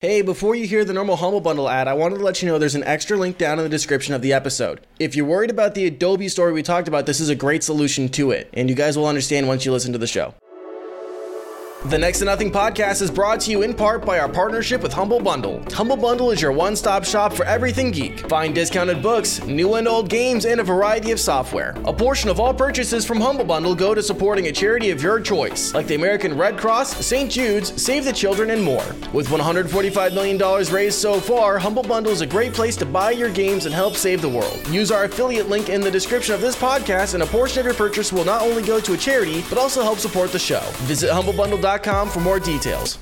Hey, before you hear the normal Humble Bundle ad, I wanted to let you know there's an extra link down in the description of the episode. If you're worried about the Adobe story we talked about, this is a great solution to it, and you guys will understand once you listen to the show. The Next to Nothing podcast is brought to you in part by our partnership with Humble Bundle. Humble Bundle is your one stop shop for everything geek. Find discounted books, new and old games, and a variety of software. A portion of all purchases from Humble Bundle go to supporting a charity of your choice, like the American Red Cross, St. Jude's, Save the Children, and more. With $145 million raised so far, Humble Bundle is a great place to buy your games and help save the world. Use our affiliate link in the description of this podcast, and a portion of your purchase will not only go to a charity, but also help support the show. Visit humblebundle.com for more details.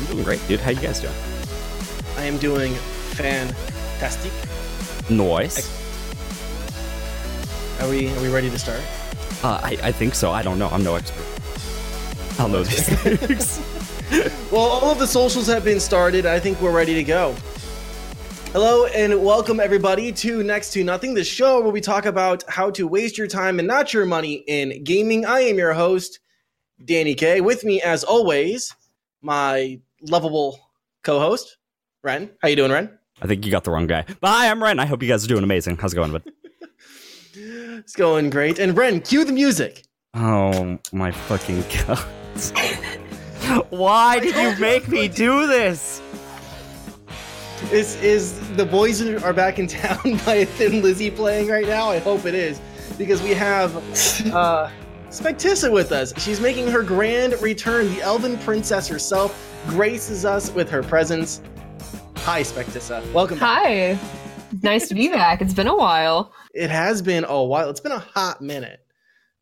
I'm doing great, dude. How you guys doing? I am doing fantastic. Noise. Are we are we ready to start? Uh, I, I think so. I don't know. I'm no expert. I'll know these things. Well, all of the socials have been started. I think we're ready to go. Hello and welcome everybody to Next to Nothing, the show where we talk about how to waste your time and not your money in gaming. I am your host, Danny K. With me, as always, my lovable co-host, Ren. How you doing, Ren? I think you got the wrong guy. But hi, I'm Ren. I hope you guys are doing amazing. How's it going, bud? It's going great. And Ren, cue the music. Oh my fucking god. Why did you make me do this? This is the boys are back in town by Thin Lizzy playing right now? I hope it is because we have uh, Spectissa with us. She's making her grand return. The Elven Princess herself graces us with her presence. Hi, Spectissa. Welcome. back. Hi. Nice to be back. It's been a while. It has been a while. It's been a hot minute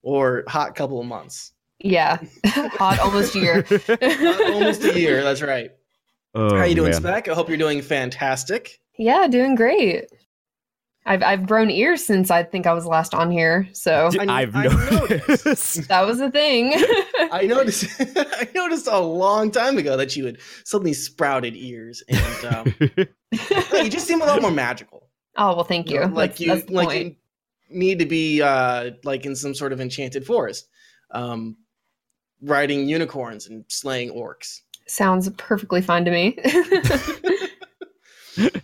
or hot couple of months. Yeah. Hot almost year. Uh, almost a year. That's right. Oh, How are you doing, man. Spec? I hope you're doing fantastic. yeah, doing great. I've I've grown ears since I think I was last on here. So I- I've I noticed. that was a thing. I noticed. I noticed a long time ago that you had suddenly sprouted ears, and um, you just seem a lot more magical. oh well thank you. Like That's- you, that's like point. you need to be uh, like in some sort of enchanted forest, um, riding unicorns and slaying orcs. Sounds perfectly fine to me.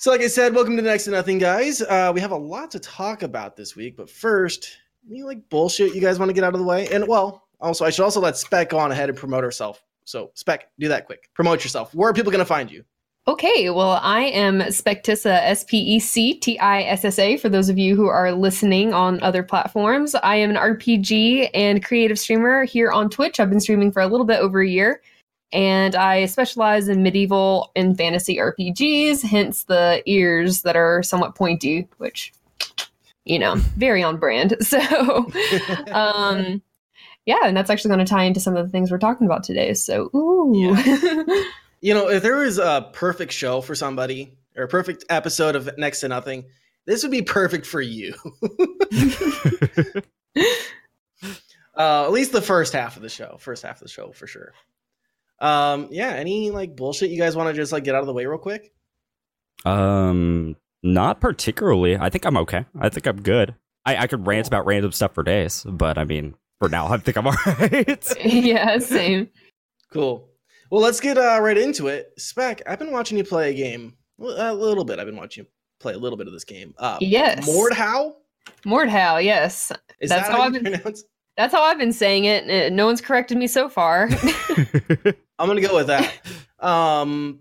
So, like I said, welcome to Next to Nothing, guys. Uh, we have a lot to talk about this week, but first, any like bullshit you guys want to get out of the way? And well, also, I should also let Spec go on ahead and promote herself. So, Spec, do that quick. Promote yourself. Where are people going to find you? Okay, well, I am Spectissa, S P E C T I S S A, for those of you who are listening on other platforms. I am an RPG and creative streamer here on Twitch. I've been streaming for a little bit over a year, and I specialize in medieval and fantasy RPGs, hence the ears that are somewhat pointy, which, you know, very on brand. So, um, yeah, and that's actually going to tie into some of the things we're talking about today. So, ooh. You know, if there was a perfect show for somebody or a perfect episode of Next to Nothing, this would be perfect for you. uh, at least the first half of the show. First half of the show for sure. Um, yeah, any like bullshit you guys want to just like get out of the way real quick? um, not particularly. I think I'm okay. I think I'm good. I, I could rant about random stuff for days, but I mean, for now, I think I'm alright. yeah, same. Cool. Well, let's get uh, right into it. Spec, I've been watching you play a game. A little bit. I've been watching you play a little bit of this game. Uh, Yes. Mordhau? Mordhau, yes. Is That's that how how I've been- pronounce That's how I've been saying it. No one's corrected me so far. I'm gonna go with that. um,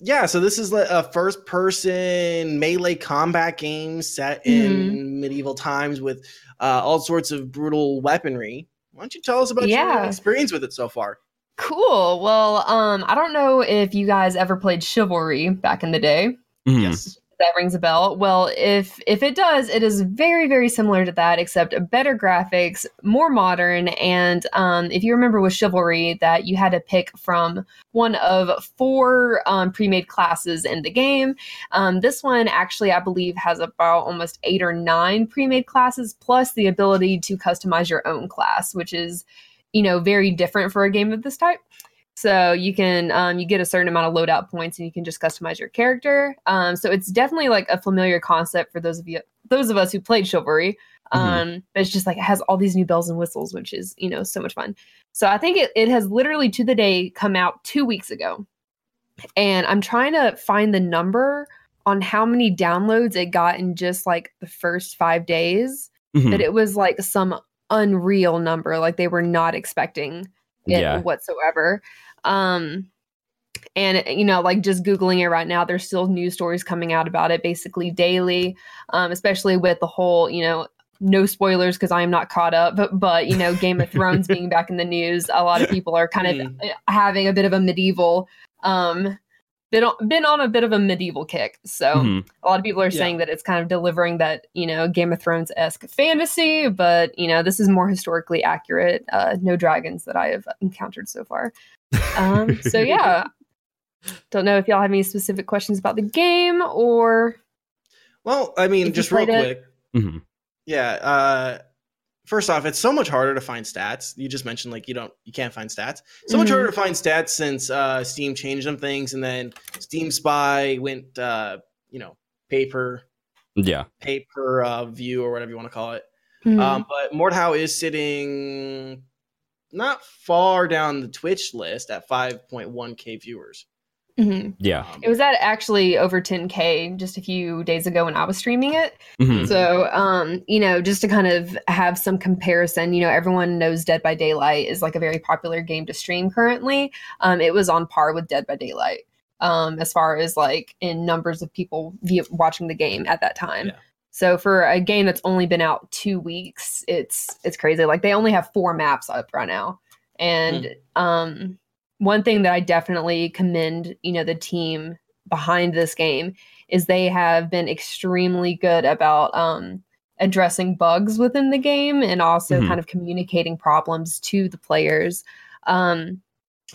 yeah. So this is a first-person melee combat game set in Mm-hmm. medieval times with uh, all sorts of brutal weaponry. Why don't you tell us about your experience with it so far? Cool. Well, um, I don't know if you guys ever played Chivalry back in the day. Mhm. Yes. that rings a bell. Well, if if it does, it is very very similar to that, except better graphics, more modern, and um, if you remember with Chivalry, that you had to pick from one of four um, pre-made classes in the game. Um, this one actually, I believe, has about almost eight or nine pre-made classes, plus the ability to customize your own class, which is you know very different for a game of this type. So you can um, you get a certain amount of loadout points, and you can just customize your character. Um, so it's definitely like a familiar concept for those of you, those of us who played Chivalry. Mhm. Um, but it's just like it has all these new bells and whistles, which is you know so much fun. So I think it, it has literally to the day come out two weeks ago, and I'm trying to find the number on how many downloads it got in just like the first five days. Mhm. But it was like some unreal number, like they were not expecting it Yeah. whatsoever. Um, and you know, like just googling it right now, there's still news stories coming out about it basically daily. Um, especially with the whole, you know, no spoilers because I am not caught up, but but you know, Game of Thrones being back in the news, a lot of people are kind of having a bit of a medieval um been on, been on a bit of a medieval kick. So Mhm. a lot of people are Yeah. saying that it's kind of delivering that you know Game of Thrones esque fantasy, but you know this is more historically accurate. Uh, no dragons that I have encountered so far. Um, so yeah, don't know if y'all have any specific questions about the game or Well, I mean, just real played it- quick. Mhm. Yeah. Uh, first off, it's so much harder to find stats. You just mentioned like you don't, you can't find stats. So much Mhm. harder to find stats since uh, Steam changed some things, and then Steam Spy went, uh, you know, paper, Yeah. paper uh, view or whatever you want to call it. Hmm. Um, but Mordhau is sitting not far down the Twitch list at 5.1k viewers. Mhm. Yeah. It was at actually over 10k just a few days ago when I was streaming it. Mhm. So, um, you know, just to kind of have some comparison, you know, everyone knows Dead by Daylight is like a very popular game to stream currently. Um, it was on par with Dead by Daylight um, as far as like in numbers of people view- watching the game at that time. Yeah. So for a game that's only been out two weeks, it's it's crazy. Like they only have four maps up right now, and um, one thing that I definitely commend, you know, the team behind this game is they have been extremely good about um, addressing bugs within the game and also Mhm. kind of communicating problems to the players. Um,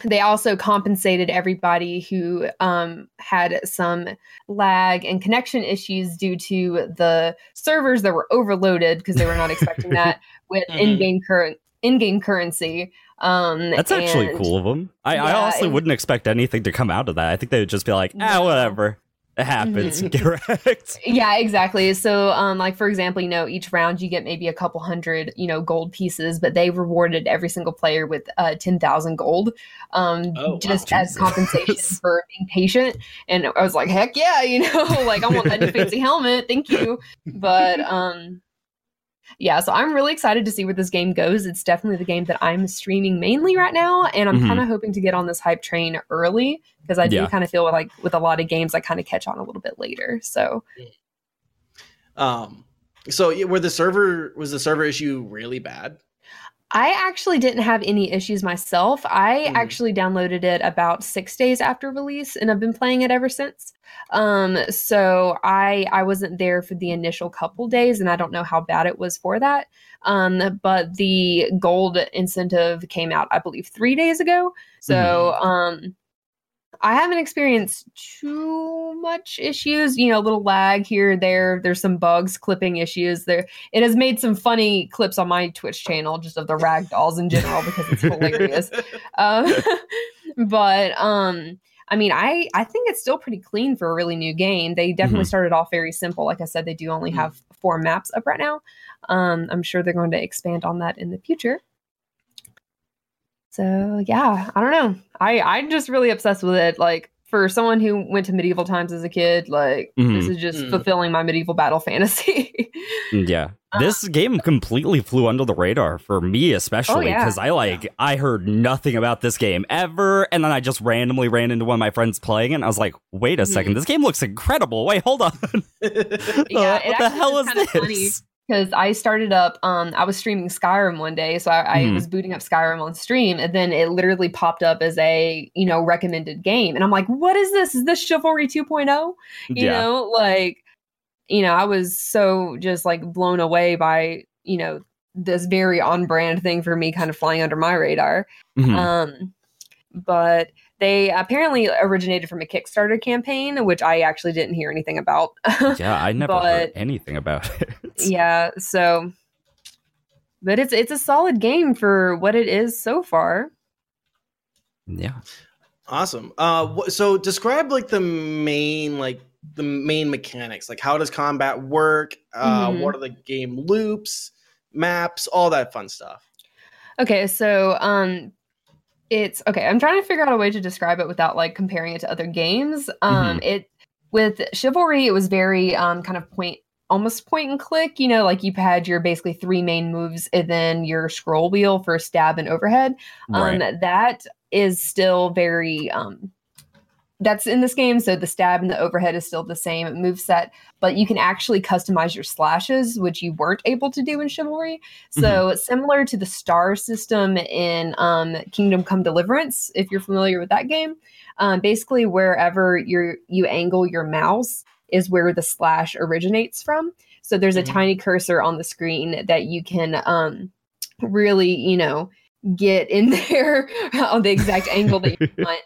they also compensated everybody who um, had some lag and connection issues due to the servers that were overloaded because they were not expecting that with Mhm. in-game current in-game currency. Um, That's actually and- cool of them. I, I honestly it- wouldn't expect anything to come out of that. I think they would just be like, ah, No. Mm-hmm. whatever. It happens. Get wrecked. Yeah, exactly. So, um, like for example, you know, each round you get maybe a couple hundred, you know, gold pieces, but they rewarded every single player with uh, ten thousand gold, um, Oh, wow. just as Jesus. compensation for being patient. And I was like, heck yeah, you know, like I want that new fancy helmet, thank you. But um, yeah, so I'm really excited to see where this game goes. It's definitely the game that I'm streaming mainly right now, and I'm Mhm. kind of hoping to get on this hype train early because I do Yeah. kind of feel like with a lot of games, I kind of catch on a little bit later. So. Um, so yeah, were the server was the server issue really bad? I actually didn't have any issues myself. I Mhm. actually downloaded it about six days after release, and I've been playing it ever since. Um, so I I wasn't there for the initial couple days, and I don't know how bad it was for that. Um, but the gold incentive came out, I believe, three days ago. So um, I haven't experienced too much issues. You know, a little lag here, there. There's some bugs, clipping issues. There, it has made some funny clips on my Twitch channel, just of the rag dolls in general, because it's hilarious. Um, but um, I mean, I I think it's still pretty clean for a really new game. They definitely started off very simple. Like I said, they do only Mhm. have four maps up right now. Um, I'm sure they're going to expand on that in the future. So yeah, I don't know. I I'm just really obsessed with it. Like for someone who went to medieval times as a kid, like this Mhm. is just Mm. fulfilling my medieval battle fantasy. Yeah. This game completely flew under the radar for me, especially Oh, yeah. because I like I heard nothing about this game ever, and then I just randomly ran into one of my friends playing it, and I was like, "Wait a Mhm. second, this game looks incredible! Wait, hold on, Yeah, it what the hell is this?" because I started up. Um, I was streaming Skyrim one day, so I, I Mhm. was booting up Skyrim on stream, and then it literally popped up as a you know recommended game, and I'm like, what is this? Is this Chivalry 2.0? You yeah, know, like, you know, I was so just like blown away by you know this very on brand thing for me, kind of flying under my radar. Mhm. Um, but they apparently originated from a Kickstarter campaign, which I actually didn't hear anything about. yeah. I never heard anything about it. yeah so but it's it's a solid game for what it is so far Yeah. Awesome. Uh, so describe like the main like the main mechanics. Like how does combat work? Uh, Mhm. What are the game loops, maps, all that fun stuff. Okay, so um it's okay, I'm trying to figure out a way to describe it without like comparing it to other games. Um it with chivalry it was very um kind of point almost point and click, you know, like you had your basically three main moves and then your scroll wheel for stab and overhead. Right. Um that is still very um that's in this game. So the stab and the overhead is still the same move set, but you can actually customize your slashes, which you weren't able to do in Chivalry. So similar to the star system in um, Kingdom Come Deliverance, if you're familiar with that game, um, basically wherever you you angle your mouse is where the slash originates from. So there's a Mhm. tiny cursor on the screen that you can um, really, you know, get in there on the exact angle that you want.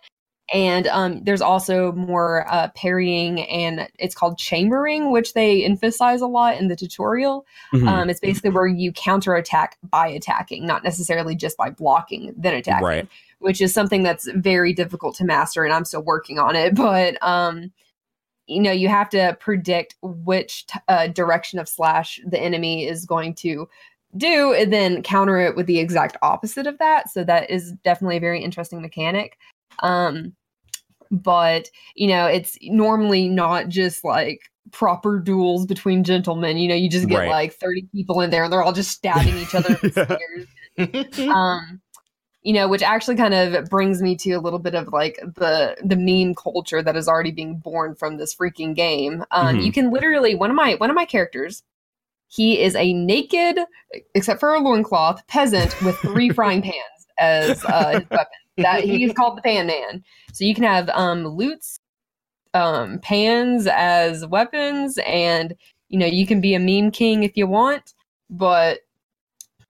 And um, there's also more uh, parrying, and it's called chambering, which they emphasize a lot in the tutorial. Mhm. Um, it's basically where you counterattack by attacking, not necessarily just by blocking, then attacking, Right. which is something that's very difficult to master, and I'm still working on it. But um, you know, you have to predict which t- uh, direction of slash the enemy is going to do, and then counter it with the exact opposite of that. So that is definitely a very interesting mechanic. Um, but you know, it's normally not just like proper duels between gentlemen. You know, you just get Right. like 30 people in there and they're all just stabbing each other with spears. Um, you know, which actually kind of brings me to a little bit of like the the meme culture that is already being born from this freaking game. Um, Mhm. you can literally one of my one of my characters, he is a naked, except for a loincloth, peasant with three frying pans as uh, his weapon. That he is called the Pan Man. So you can have um lutes, um, pans as weapons, and you know, you can be a meme king if you want, but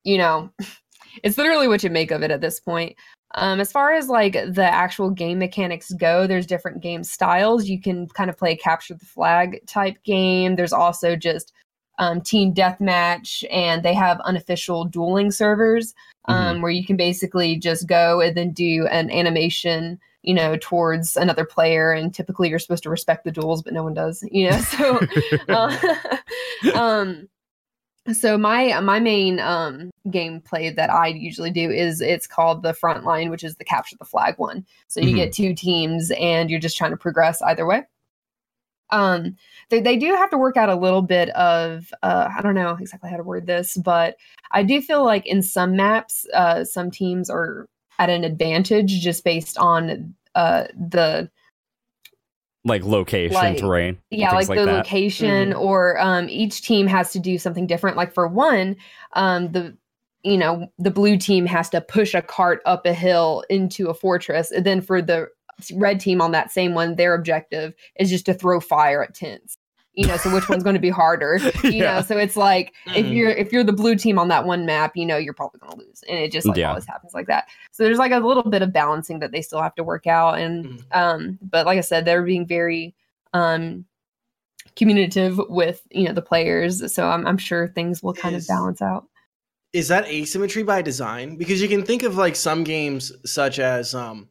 you know, it's literally what you make of it at this point. Um, as far as like the actual game mechanics go, there's different game styles. You can kind of play a capture the flag type game. There's also just um, team deathmatch, and they have unofficial dueling servers um, where you can basically just go and then do an animation, you know, towards another player. And typically, you're supposed to respect the duels, but no one does, you know. So, uh, um, so my my main um gameplay that I usually do is it's called the front line, which is the capture the flag one. So you Mhm. get two teams and you're just trying to progress either way. Um they, they do have to work out a little bit of uh I don't know exactly how to word this, but I do feel like in some maps, uh some teams are at an advantage just based on uh the like location, like- terrain. yeah like, things the that. location or um each team has to do something different like for one um the you know the blue team has to push a cart up a hill into a fortress and then for the red team on that same one their objective is just to throw fire at tents you know so which one's going to be harder you Yeah. know so it's like if Mhm. you're if you're the blue team on that one map you know you're probably going to lose and it just like Yeah. always happens like that so there's like a little bit of balancing that they still have to work out and Mhm. um but like i said they're being very um communicative with you know the players so i'm, I'm sure things will kind Is- of balance out is that asymmetry by design? Because you can think of like some games such as um,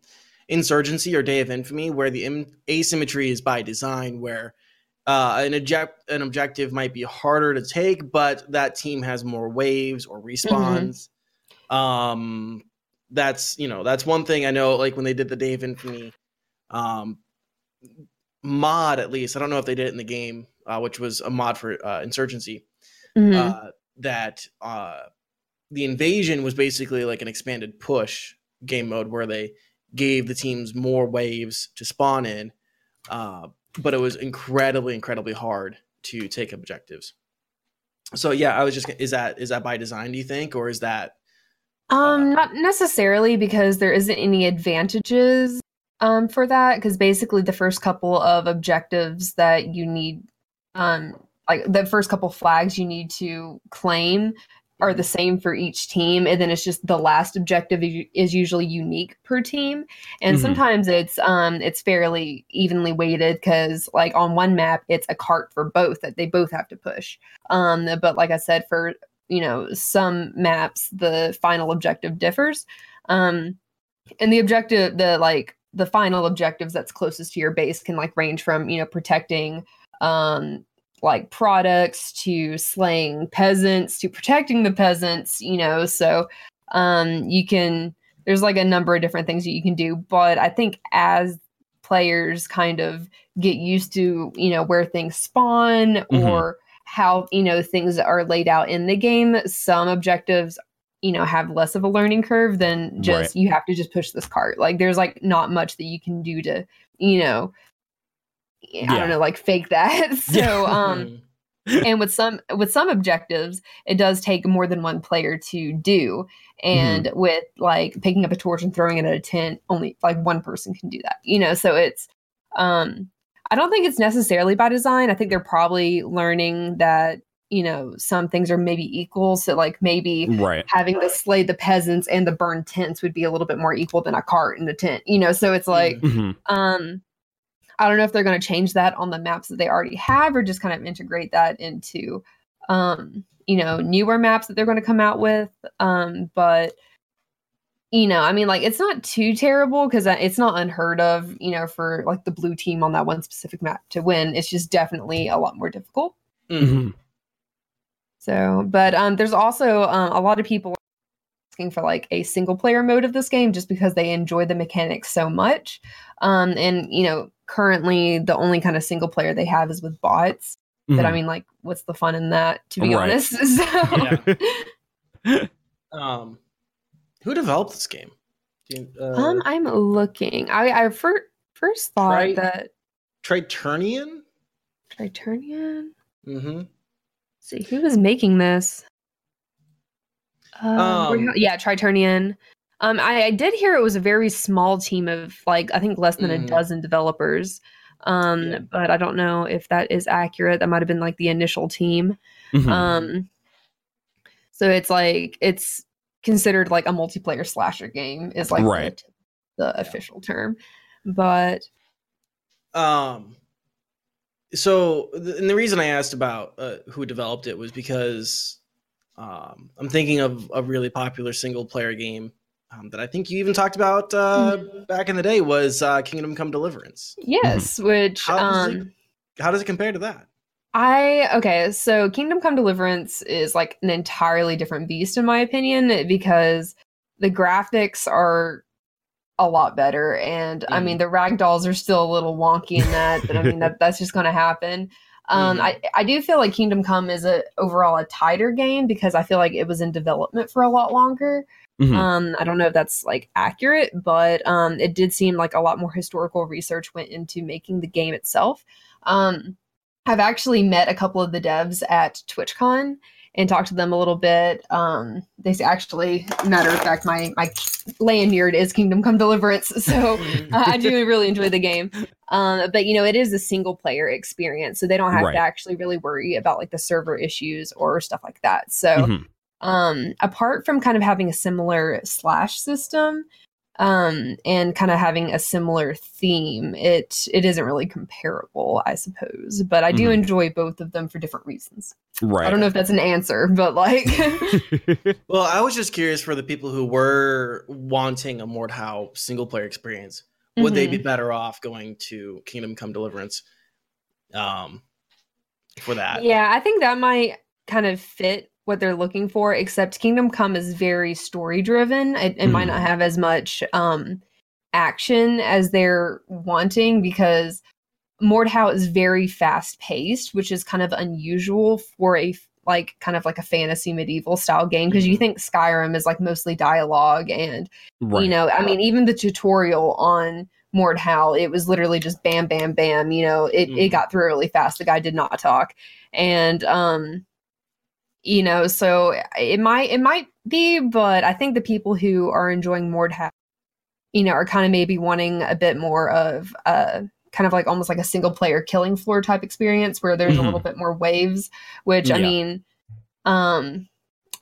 Insurgency or Day of Infamy, where the Im- asymmetry is by design, where uh, an object an objective might be harder to take, but that team has more waves or respawns. Um, that's you know that's one thing I know. Like when they did the of Infamy um, mod, at least I don't know if they did it in the game, uh, which was a mod for uh, Insurgency Mhm. uh, that uh, the invasion was basically like an expanded push game mode where they gave the teams more waves to spawn in, uh, but it was incredibly, incredibly hard to take objectives. So yeah, I was just is that is that by design? Do you think, or is that um not necessarily because there isn't any advantages um for that because basically the first couple of objectives that you need um like the first couple flags you need to claim are the same for each team and then it's just the last objective is usually unique per team. And Mhm. sometimes it's um it's fairly evenly weighted because like on one map it's a cart for both that they both have to push. Um but like i said for you know some maps the final objective differs. Um and the objective the like the final objectives that's closest to your base can like range from you know protecting um like products to slaying peasants to protecting the peasants you know so um you can there's like a number of different things that you can do but i think as players kind of get used to you know where things spawn Mhm. or how you know things are laid out in the game some objectives you know have less of a learning curve than just Right. you have to just push this cart like there's like not much that you can do to you know i Yeah. don't know like fake that. So Yeah. um and with some with some objectives it does take more than one player to do. And with like picking up a torch and throwing it at a tent only like one person can do that you know? So it's um i don't think it's necessarily by design. I think they're probably learning that you know some things are maybe equal. So like maybe Right. having to slay the peasants and the burned tents would be a little bit more equal than a cart and a tent you know? So it's like hmm um, I don't know if they're going to change that on the maps that they already have, or just kind of integrate that into, um, you know, newer maps that they're going to come out with. Um, but you know, I mean, like it's not too terrible because it's not unheard of, you know, for like the blue team on that one specific map to win. It's just definitely a lot more difficult. Mhm. hmm So, but um, there's also um, a lot of people asking for like a single player mode of this game just because they enjoy the mechanics so much. Um, and you know, currently the only kind of single player they have is with bots. But I mean, like, what's the fun in that? To be Mm-hmm. Right. honest, so, Yeah. Um, who developed this game? You, uh, um, I'm looking. I I fir- first thought Try- that Triternion. Triternion. Mm-hmm. see who was making this um, Um, yeah Triternion um I, I did hear it was a very small team of like i think less than Mhm. a dozen developers um Yeah. but i don't know if that is accurate that might have been like the initial team Mhm. um so it's like it's considered like a multiplayer slasher game is like the- Right. the, official term but Um, so, th- and the reason I asked about uh, who developed it was because um, I'm thinking of a really popular single player game um, that I think you even talked about uh, back in the day was uh, Kingdom Come Deliverance. yes which How does, um it, how does it compare to that? I okay, so Kingdom Come Deliverance is like an entirely different beast in my opinion because the graphics are a lot better and I mean the ragdolls are still a little wonky in that, but I mean that that's just going to happen. Um Mhm. I I do feel like Kingdom Come is a overall a tighter game because I feel like it was in development for a lot longer. Mhm. Um, I don't know if that's like accurate, but um, it did seem like a lot more historical research went into making the game itself. Um, I've actually met a couple of the devs at TwitchCon and talked to them a little bit. Um, they actually, matter of fact, my my lanyard is Kingdom Come Deliverance, so uh, I do really enjoy the game. Um, but you know, it is a single player experience, so they don't have Right. to actually really worry about like the server issues or stuff like that. So Mhm. Um apart from kind of having a similar slash system um and kind of having a similar theme it it isn't really comparable i suppose but i do Mhm. enjoy both of them for different reasons Right. i don't know if that's an answer but like Well, I was just curious for the people who were wanting a Mordhau single player experience. Would they Mm-hmm. be better off going to Kingdom Come Deliverance um, for that? yeah i think that might kind of fit what they're looking for except kingdom come is very story driven it, it might Mhm. not have as much um action as they're wanting because mordhau is very fast paced which is kind of unusual for a like kind of like a fantasy medieval style game because you Mhm. think skyrim is like mostly dialogue and right. you know i mean even the tutorial on mordhau it was literally just bam bam bam you know it, it Mhm. got through really fast the guy did not talk and um you know so it might it might be but i think the people who are enjoying mordhau you know are kind of maybe wanting a bit more of uh kind of like almost like a single player killing floor type experience where there's a little bit more waves which i mean um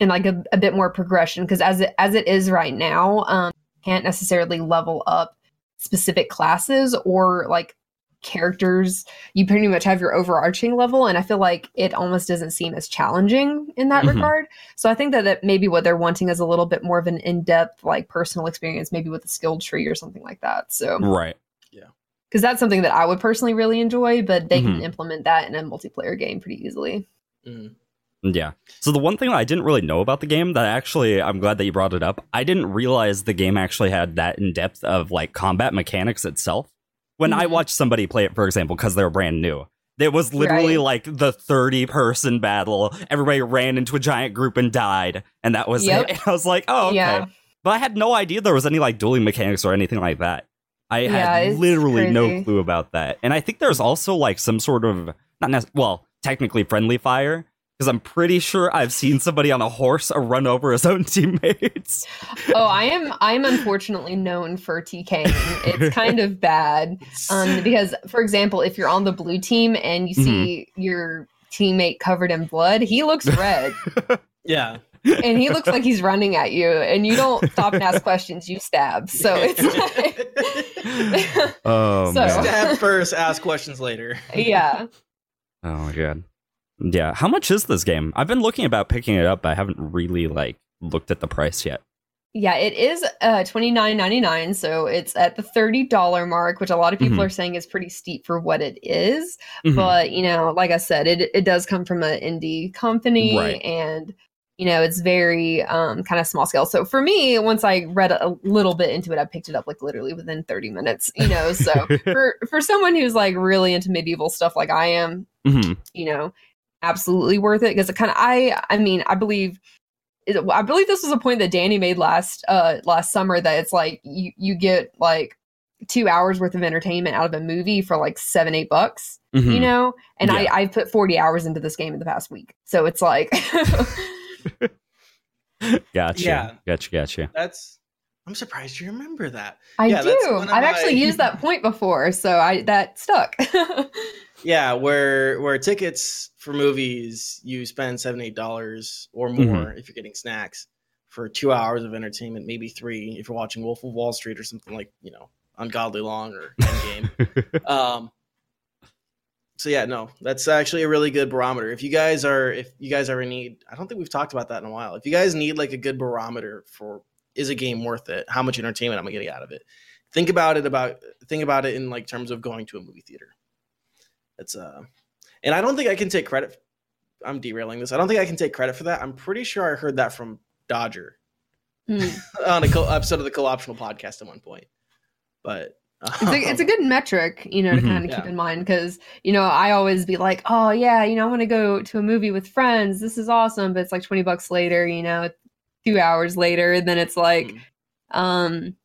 and like a, a bit more progression because as it as it is right now um can't necessarily level up specific classes or like characters you pretty much have your overarching level and i feel like it almost doesn't seem as challenging in that Mhm. regard so i think that, that maybe what they're wanting is a little bit more of an in-depth like personal experience maybe with a skill tree or something like that so Right. Yeah because that's something that i would personally really enjoy but they Mhm. can implement that in a multiplayer game pretty easily Mm. Yeah. So the one thing that I didn't really know about the game that actually I'm glad that you brought it up. I didn't realize the game actually had that in depth of like combat mechanics itself. When I Mhm. watched somebody play it, for example, because they were brand new, it was literally Right. like the 30 person battle. Everybody ran into a giant group and died, and that was Yep. it. And I was like, oh, okay. Yeah. But I had no idea there was any like dueling mechanics or anything like that. I Yeah, had literally no clue about that. And I think there's also like some sort of not nec- well, technically friendly fire because I'm pretty sure I've seen somebody on a horse run over his own teammates. oh i am i'm unfortunately known for tking it's kind of bad um because for example if you're on the blue team and you see your teammate covered in blood he looks red Yeah. and he looks like he's running at you and you don't stop and ask questions you stab so it's like Oh So- man. Stab first, ask questions later. yeah Oh my god. Yeah. How much is this game? I've been looking about picking it up, but I haven't really like looked at the price yet. yeah it is uh 29.99 so it's at the $30 mark which a lot of people Mhm. are saying is pretty steep for what it is. Mhm. but you know like i said it, it does come from an indie company Right. and you know it's very um kind of small scale so for me once i read a little bit into it i picked it up like literally within 30 minutes you know so for for someone who's like really into medieval stuff like i am Mhm. you know absolutely worth it because it kind of i i mean i believe i believe this was a point that danny made last uh last summer that it's like you you get like two hours worth of entertainment out of a movie for like seven eight bucks Mhm. you know and Yeah. i i put 40 hours into this game in the past week so it's like Gotcha. Yeah. Gotcha. Gotcha. That's. I'm surprised you remember that. i Yeah, do i've actually used that point before so i that stuck Yeah, where where tickets for movies you spend seven eight dollars or more if you're getting snacks for two hours of entertainment, maybe three if you're watching Wolf of Wall Street or something like you know ungodly long or Endgame. um. So yeah, no, that's actually a really good barometer. If you guys are if you guys ever need, I don't think we've talked about that in a while. If you guys need like a good barometer for is a game worth it? How much entertainment am I getting out of it? Think about it about think about it in like terms of going to a movie theater. It's uh, and I don't think I can take credit. I'm derailing this. I don't think I can take credit for that. I'm pretty sure I heard that from Dodger Hmm. on a co- episode of the Co-optional podcast at one point. But it's a, it's a good metric, you know, to Mhm. kind of keep in mind because, you know, I always be like, oh, yeah, you know, I want to go to a movie with friends. This is awesome. But it's like 20 bucks later, you know, two hours later. And then it's like, Mm. um,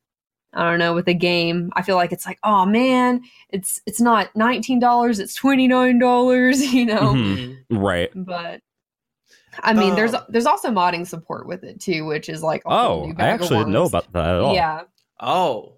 I don't know, with a game, I feel like it's like, oh man, it's it's not $19, it's $29, you know. Mhm. Mhm. Right. But I mean, there's Um, there's also modding support with it too, which is like a Oh, I actually didn't know about that at all. Yeah, Oh,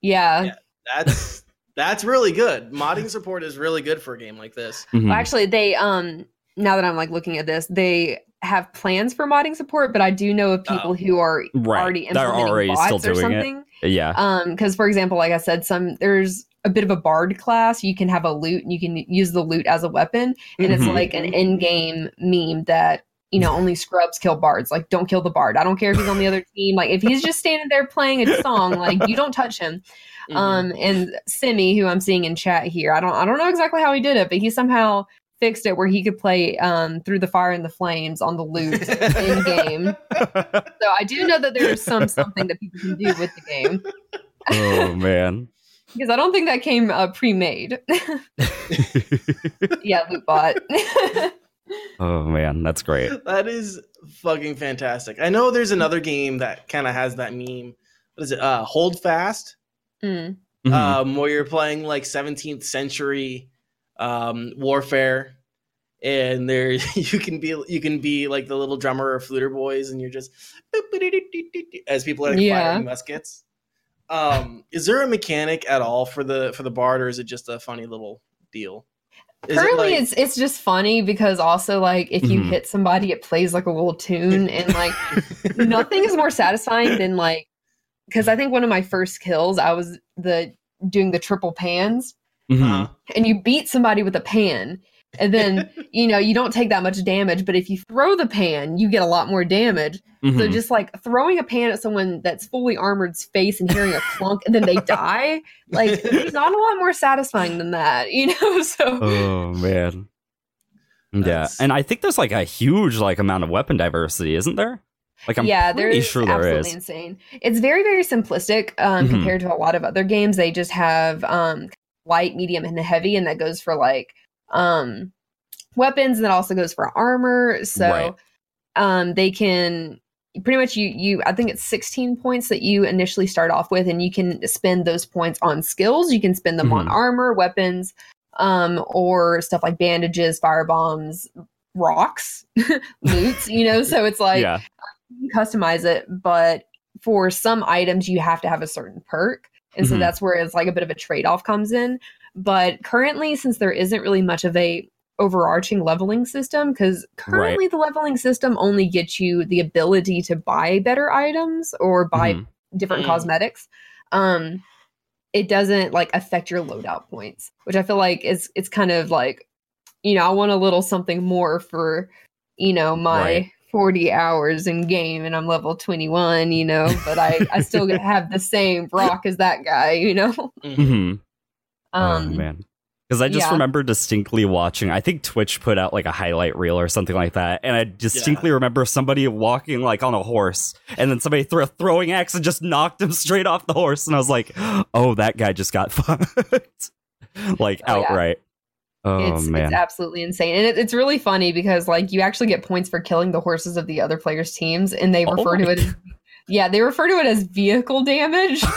yeah. Yeah. that's that's really good. Modding support is really good for a game like this. Mhm. Well, actually, they um now that I'm like looking at this, they have plans for modding support, but I do know of people Oh. who are Right. already implementing already bots still or doing it. something. yeah. Um, because for example, like I said, some there's a bit of a bard class. You can have a lute and you can use the lute as a weapon, and it's Mhm. like an in-game meme that you know only scrubs kill bards. Like, don't kill the bard. I don't care if he's on the other team. Like, if he's just standing there playing a song, like you don't touch him. Mhm. Um, and Simi, who I'm seeing in chat here, I don't I don't know exactly how he did it, but he somehow fixed it where he could play um through the fire and the flames on the lute in game. So I do know that there's some something that people can do with the game oh man. because I don't think that came uh, pre-made. yeah, lute bot. oh man, that's great. that is fucking fantastic. I know there's another game that kind of has that meme. What is it? Uh, Hold Fast. Mm. Mhm. um, where you're playing like 17th century um, warfare, and there you can be you can be like the little drummer or fluter boys, and you're just as people are like, Yeah. firing muskets. Um, is there a mechanic at all for the for the bard, or is it just a funny little deal? Is it Currently, like- it's it's just funny because also like if you Mhm. hit somebody, it plays like a little tune, and like nothing is more satisfying than like because I think one of my first kills, I was the doing the triple pans, Mhm. Uh-huh. and you beat somebody with a pan and then you know you don't take that much damage but if you throw the pan you get a lot more damage so Mhm. just like throwing a pan at someone that's fully armored's face and hearing a clunk and then they die like there's not a lot more satisfying than that you know so Oh man. Yeah, That's- and I think there's like a huge like amount of weapon diversity, isn't there? Like I'm yeah pretty there's sure there absolutely is. insane it's very very simplistic um Mhm. compared to a lot of other games they just have um light medium and heavy and that goes for like um weapons and that also goes for armor so Right. um they can pretty much you you i think it's 16 points that you initially start off with and you can spend those points on skills you can spend them on Mhm. armor weapons um or stuff like bandages fire bombs rocks lutes you know so it's like yeah. you can customize it, but for some items you have to have a certain perk. And so Mhm. that's where it's like a bit of a trade-off comes in. But currently, since there isn't really much of a overarching leveling system, because currently the leveling system only gets you the ability to buy better items or buy Mhm. different Mm. cosmetics. Um it doesn't like affect your loadout points, which I feel like is it's kind of like, you know, I want a little something more for, you know, my Right. 40 hours in game and I'm level 21, you know, but I I still have the same rock as that guy, you know. Mhm. Um oh man. Because I just yeah. remember distinctly watching. I think Twitch put out like a highlight reel or something like that, and I distinctly remember somebody walking like on a horse, and then somebody threw a throwing axe and just knocked him straight off the horse, and I was like, "Oh, that guy just got fucked," like Oh, outright. Oh it's man. it's absolutely insane, and it, it's really funny because like you actually get points for killing the horses of the other players' teams, and they Oh refer to it. As, oh. yeah, they refer to it as vehicle damage. so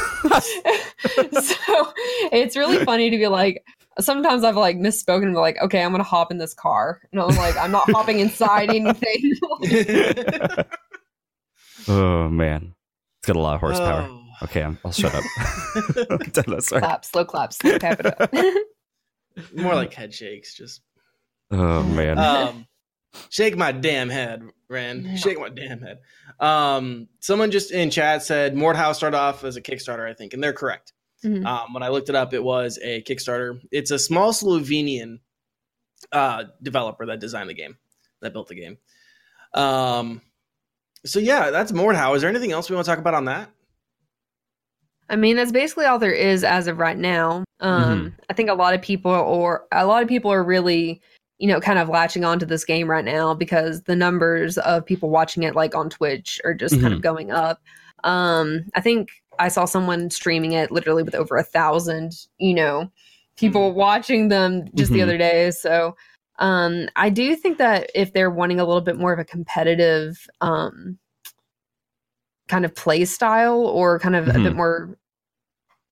it's really funny to be like. Sometimes I've like misspoken and be like, okay, I'm gonna hop in this car, and I'm like, I'm not hopping inside anything. oh man, it's got a lot of horsepower. Oh. Okay, I'm, I'll shut up. That's right. clap, slow clap, slow tap it up. More like head shakes, just Oh man. um, shake my damn head, Ren. Shake my damn head. Um, someone just in chat said Mordhau started off as a Kickstarter, I think, and they're correct. Mhm. Um, when I looked it up, it was a Kickstarter. It's a small Slovenian uh, developer that designed the game, that built the game. Um, so yeah, that's Mordhau. Is there anything else we want to talk about on that? I mean, that's basically all there is as of right now. Um, I think a lot of people or a lot of people are really, you know, kind of latching onto this game right now because the numbers of people watching it like on Twitch are just kind of going up. Um, I think I saw someone streaming it literally with over a thousand, you know, people watching them just the Mhm. other day. So um I do think that if they're wanting a little bit more of a competitive um kind of play style or kind of a bit Mhm. more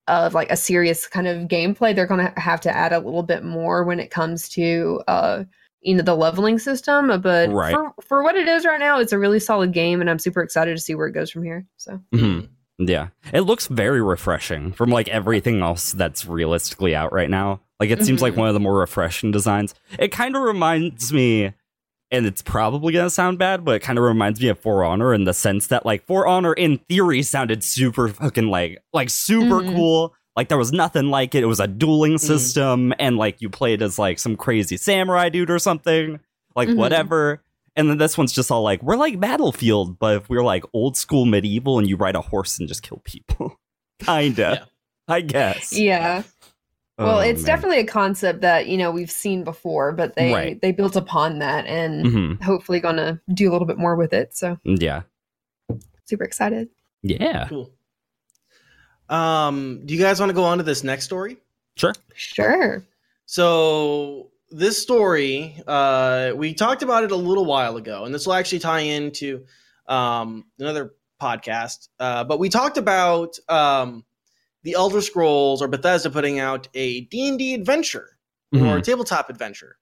of like a serious kind of gameplay they're going to have to add a little bit more when it comes to uh you know the leveling system but Right. for for what it is right now it's a really solid game and i'm super excited to see where it goes from here so Mhm. Yeah. It looks very refreshing from like everything else that's realistically out right now. Like it seems like Mhm. one of the more refreshing designs. It kind of reminds me and it's probably going to sound bad, but it kind of reminds me of For Honor in the sense that like For Honor in theory sounded super fucking like like super Mhm. cool. Like there was nothing like it. It was a dueling Mhm. system and like you played as like some crazy samurai dude or something. Like Mhm. whatever. And then this one's just all like, we're like Battlefield, but if we're like old school medieval and you ride a horse and just kill people. Kinda. I guess. yeah well Oh, it's man. definitely a concept that you know we've seen before but they Right. they built upon that and Mhm. hopefully gonna do a little bit more with it so Yeah. super excited Yeah. Cool. Um, do you guys want to go on to this next story? Sure. sure So this story, uh, we talked about it a little while ago, and this will actually tie into um, another podcast. Uh, but we talked about um, the Elder Scrolls or Bethesda putting out a D and D adventure or Mhm. tabletop adventure.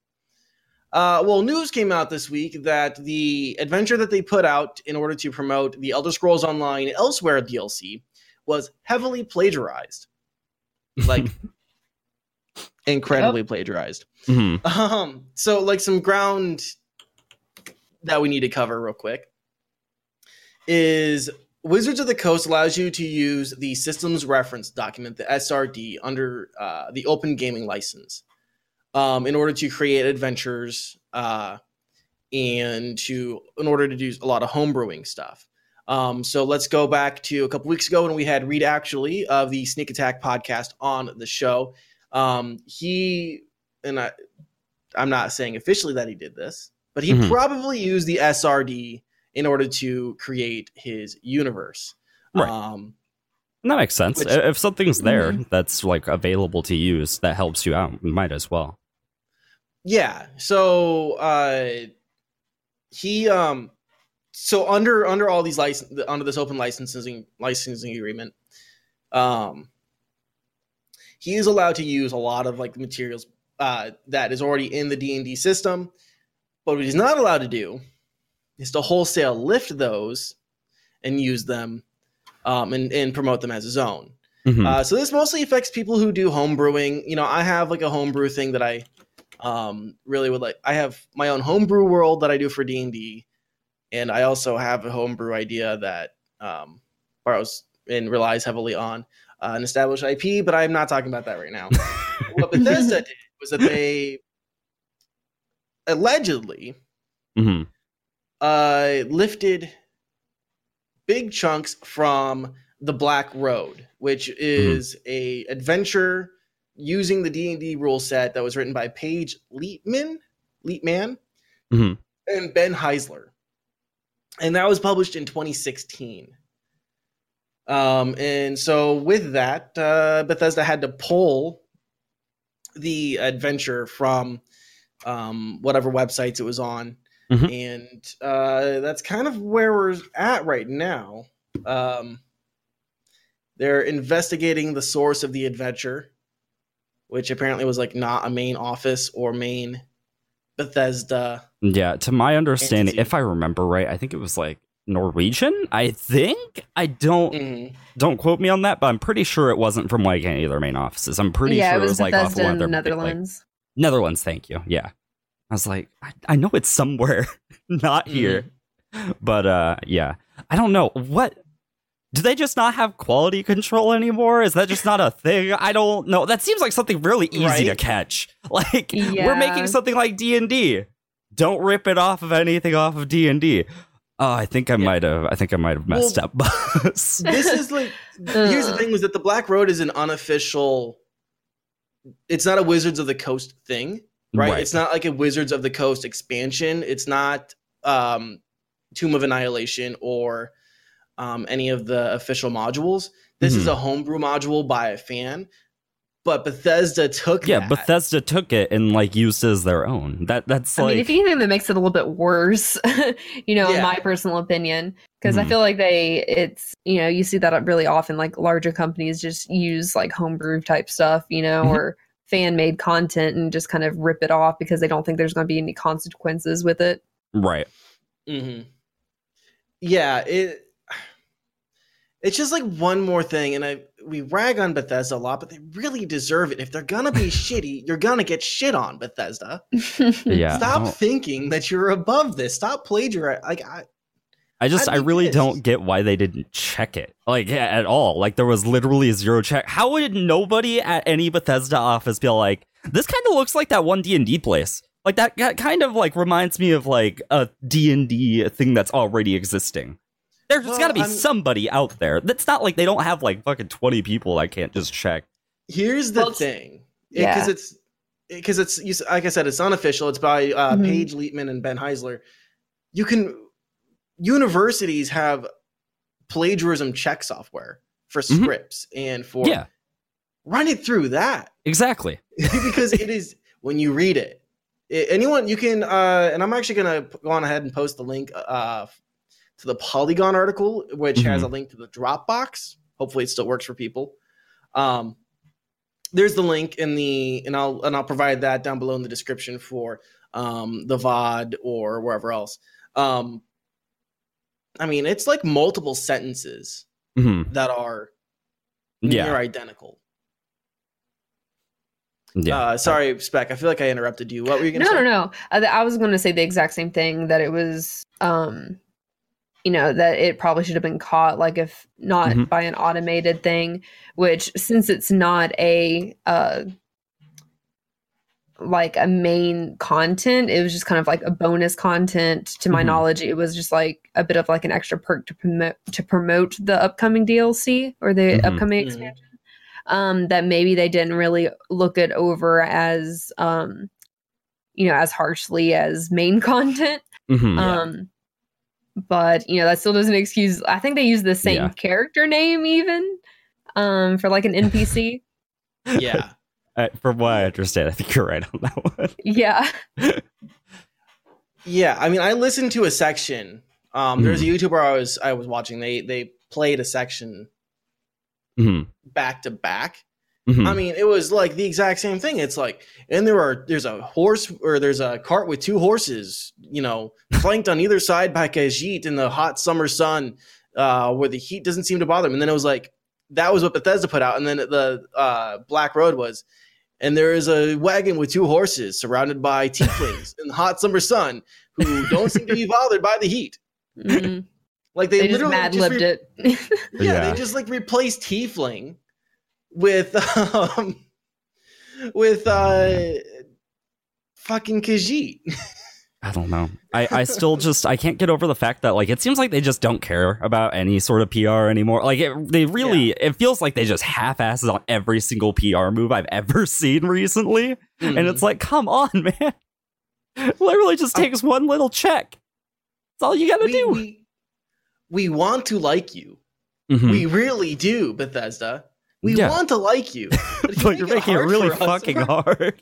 Uh, well, news came out this week that the adventure that they put out in order to promote the Elder Scrolls Online Elsweyr DLC was heavily plagiarized, like incredibly plagiarized. Mhm. Um, so like some ground that we need to cover real quick is Wizards of the Coast allows you to use the systems reference document, the SRD, under uh, the Open Gaming License um, in order to create adventures uh, and to in order to do a lot of homebrewing stuff. Um, so let's go back to a couple weeks ago when we had Reed actually of the Sneak Attack podcast on the show. Um, he and I, I'm not saying officially that he did this, but he Mhm. probably used the SRD in order to create his universe. Right. Um, That makes sense. Which- if something's there Mhm. that's like available to use that helps you out, might as well. Yeah. So uh he um so under under all these license under this open licensing licensing agreement, um he is allowed to use a lot of like materials uh that is already in the D&D system. But what he's not allowed to do is to wholesale lift those and use them um and, and promote them as his own. Mhm. Uh, so this mostly affects people who do home brewing. You know, I have like a homebrew thing that I um, really would like. I have my own homebrew world that I do for D and D, and I also have a homebrew idea that um, borrows and relies heavily on uh, an established IP. But I'm not talking about that right now. what Bethesda did was that they allegedly Mhm. Uh, lifted big chunks from the Black Road, which is a adventure using the D and D rule set that was written by Paige Leitman, Leitman, Mhm. and Ben Heisler, and that was published in 2016. Um, and so with that, uh, Bethesda had to pull the adventure from um, whatever websites it was on, Mhm. and uh, that's kind of where we're at right now. Um, they're investigating the source of the adventure, which apparently was like not a main office or main Bethesda. Yeah, to my understanding, Entity. if I remember right, I think it was like Norwegian. I think I don't Mhm. don't quote me on that, but I'm pretty sure it wasn't from like any of their main offices. I'm pretty yeah, sure it was, like off of one of their the like- Netherlands. Netherlands, thank you. Yeah. I was like, I, I know it's somewhere, not here. But uh yeah. I don't know. What do they just not have quality control anymore? Is that just not a thing? I don't know. That seems like something really easy to catch. Like we're making something like D&D. Don't rip it off of anything off of D&D. Oh, I think I might have I think I might have messed Well, up. this is like here's the thing was that the Black Road is an unofficial. It's not a Wizards of the Coast thing, right? Right. It's not like a Wizards of the Coast expansion. It's not um, Tomb of Annihilation or um, any of the official modules. This is Mhm. a homebrew module by a fan, but Bethesda took yeah, that. Bethesda took it and like used it as their own. That that's I like mean, if anything, that makes it a little bit worse, you know, in my personal opinion, because I Mhm. feel like they, it's, you know, you see that really often. Like larger companies just use like homebrew type stuff, you know, Mhm. or fan made content and just kind of rip it off because they don't think there's going to be any consequences with it. right. Mm-hmm. Yeah, it. It's just like one more thing, and I we rag on Bethesda a lot, but they really deserve it. If they're gonna be shitty, you're gonna get shit on Bethesda. Yeah. Stop thinking that you're above this. Stop plagiarizing. Like I, I just, I'd I be really pissed. don't get why they didn't check it, like at all. Like there was literally a zero check. How would nobody at any Bethesda office be like, this kind of looks like that one D and D place? Like that, that kind of like reminds me of like a D and D thing that's already existing. There's Well, got to be I'm- somebody out there. That's not like they don't have like fucking twenty people that can't just check. here's the Well, it's- thing, yeah. because it's because it's you like I said, it's unofficial. It's by uh, Mhm. Paige Leitman and Ben Heisler. You can universities have plagiarism check software for Mhm. scripts and for Yeah, run it through that exactly. because it is when you read it. I- anyone you can uh and i'm actually gonna go on ahead and post the link uh to the polygon article which has a link to the dropbox hopefully it still works for people um there's the link in the and i'll and i'll provide that down below in the description for um the vod or wherever else um i mean it's like multiple sentences hmm that are Yeah, near identical yeah. uh sorry spec i feel like i interrupted you what were you gonna no, say no, no. I, I was going to say the exact same thing that it was, um, you know that it probably should have been caught like if not Mhm. by an automated thing which since it's not a uh like a main content it was just kind of like a bonus content to my Mhm. knowledge it was just like a bit of like an extra perk to promote to promote the upcoming DLC or the Mhm. upcoming Mhm. expansion um that maybe they didn't really look it over as um you know as harshly as main content Mhm. Yeah. um, but you know that still doesn't excuse. I think they use the same Yeah. character name even um, for like an NPC. Yeah. Uh, from what I understand, I think you're right on that one. yeah, Yeah, I mean, I listened to a section. Um, There's a YouTuber I was I was watching. They they played a section Mhm. back to back. Mhm. I mean, it was like the exact same thing. It's like, and there are there's a horse or there's a cart with two horses, you know, flanked on either side by Khajiit in the hot summer sun, uh, where the heat doesn't seem to bother them. And then it was like that was what Bethesda put out, and then the uh, Black Road was, and there is a wagon with two horses surrounded by tieflings in the hot summer sun who don't seem to be bothered by the heat. Mhm. Like they, they, just literally mad just libbed re- it. yeah, Yeah. they just like replaced Tiefling with um with uh fucking Khajiit. I don't know. I, I still just I can't get over the fact that like it seems like they just don't care about any sort of PR anymore. Like it, they really it feels like they just half asses on every single PR move I've ever seen recently. And it's like, come on, man. Literally just I- takes one little check. That's all you gotta we, do. we we want to like you. Mhm. We really do, Bethesda. We Yeah. want to like you. if you but you're making it really us- fucking hard.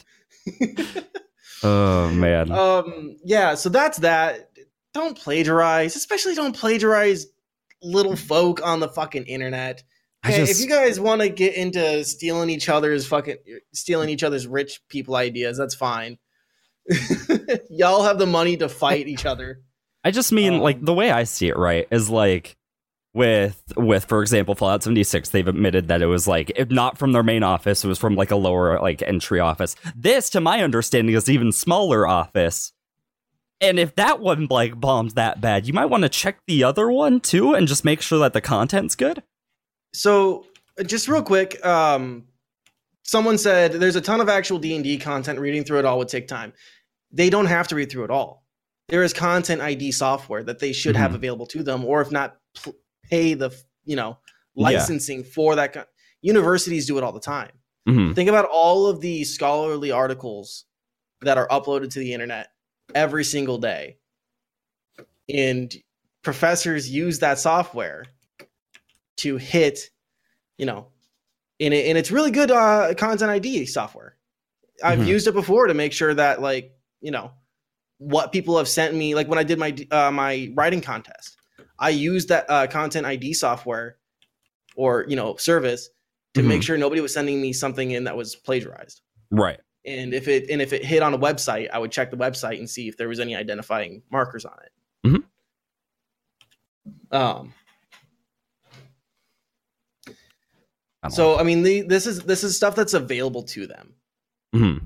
Oh man. um yeah, so that's that. Don't plagiarize, especially don't plagiarize little folk on the fucking internet. Okay, just if you guys want to get into stealing each other's fucking stealing each other's rich people ideas, that's fine. Y'all have the money to fight each other. I just mean like Um, the way I see it, right, is like with with for example Fallout 76 they've admitted that it was like if not from their main office it was from like a lower like entry office. This to my understanding is even smaller office. And if that one like bombed that bad, you might want to check the other one too and just make sure that the content's good. So, just real quick, um, someone said there's a ton of actual D and D content. Reading through it all would take time. They don't have to read through it all. There is content ID software that they should have Mhm. available to them, or if not, pl- pay the you know Yeah. licensing for that. Con- Universities do it all the time. Mhm. Think about all of the scholarly articles that are uploaded to the internet every single day. And professors use that software to hit, you know, and, it, and it's really good uh, content ID software. I've Mhm. used it before to make sure that, like, you know, what people have sent me, like when I did my uh, my writing contest, I used that uh, content ID software or you know service to make Mhm. sure nobody was sending me something in that was plagiarized. Right. And if it and if it hit on a website, I would check the website and see if there was any identifying markers on it. Mhm. Um. I So I mean, the, this is this is stuff that's available to them. know. Mhm.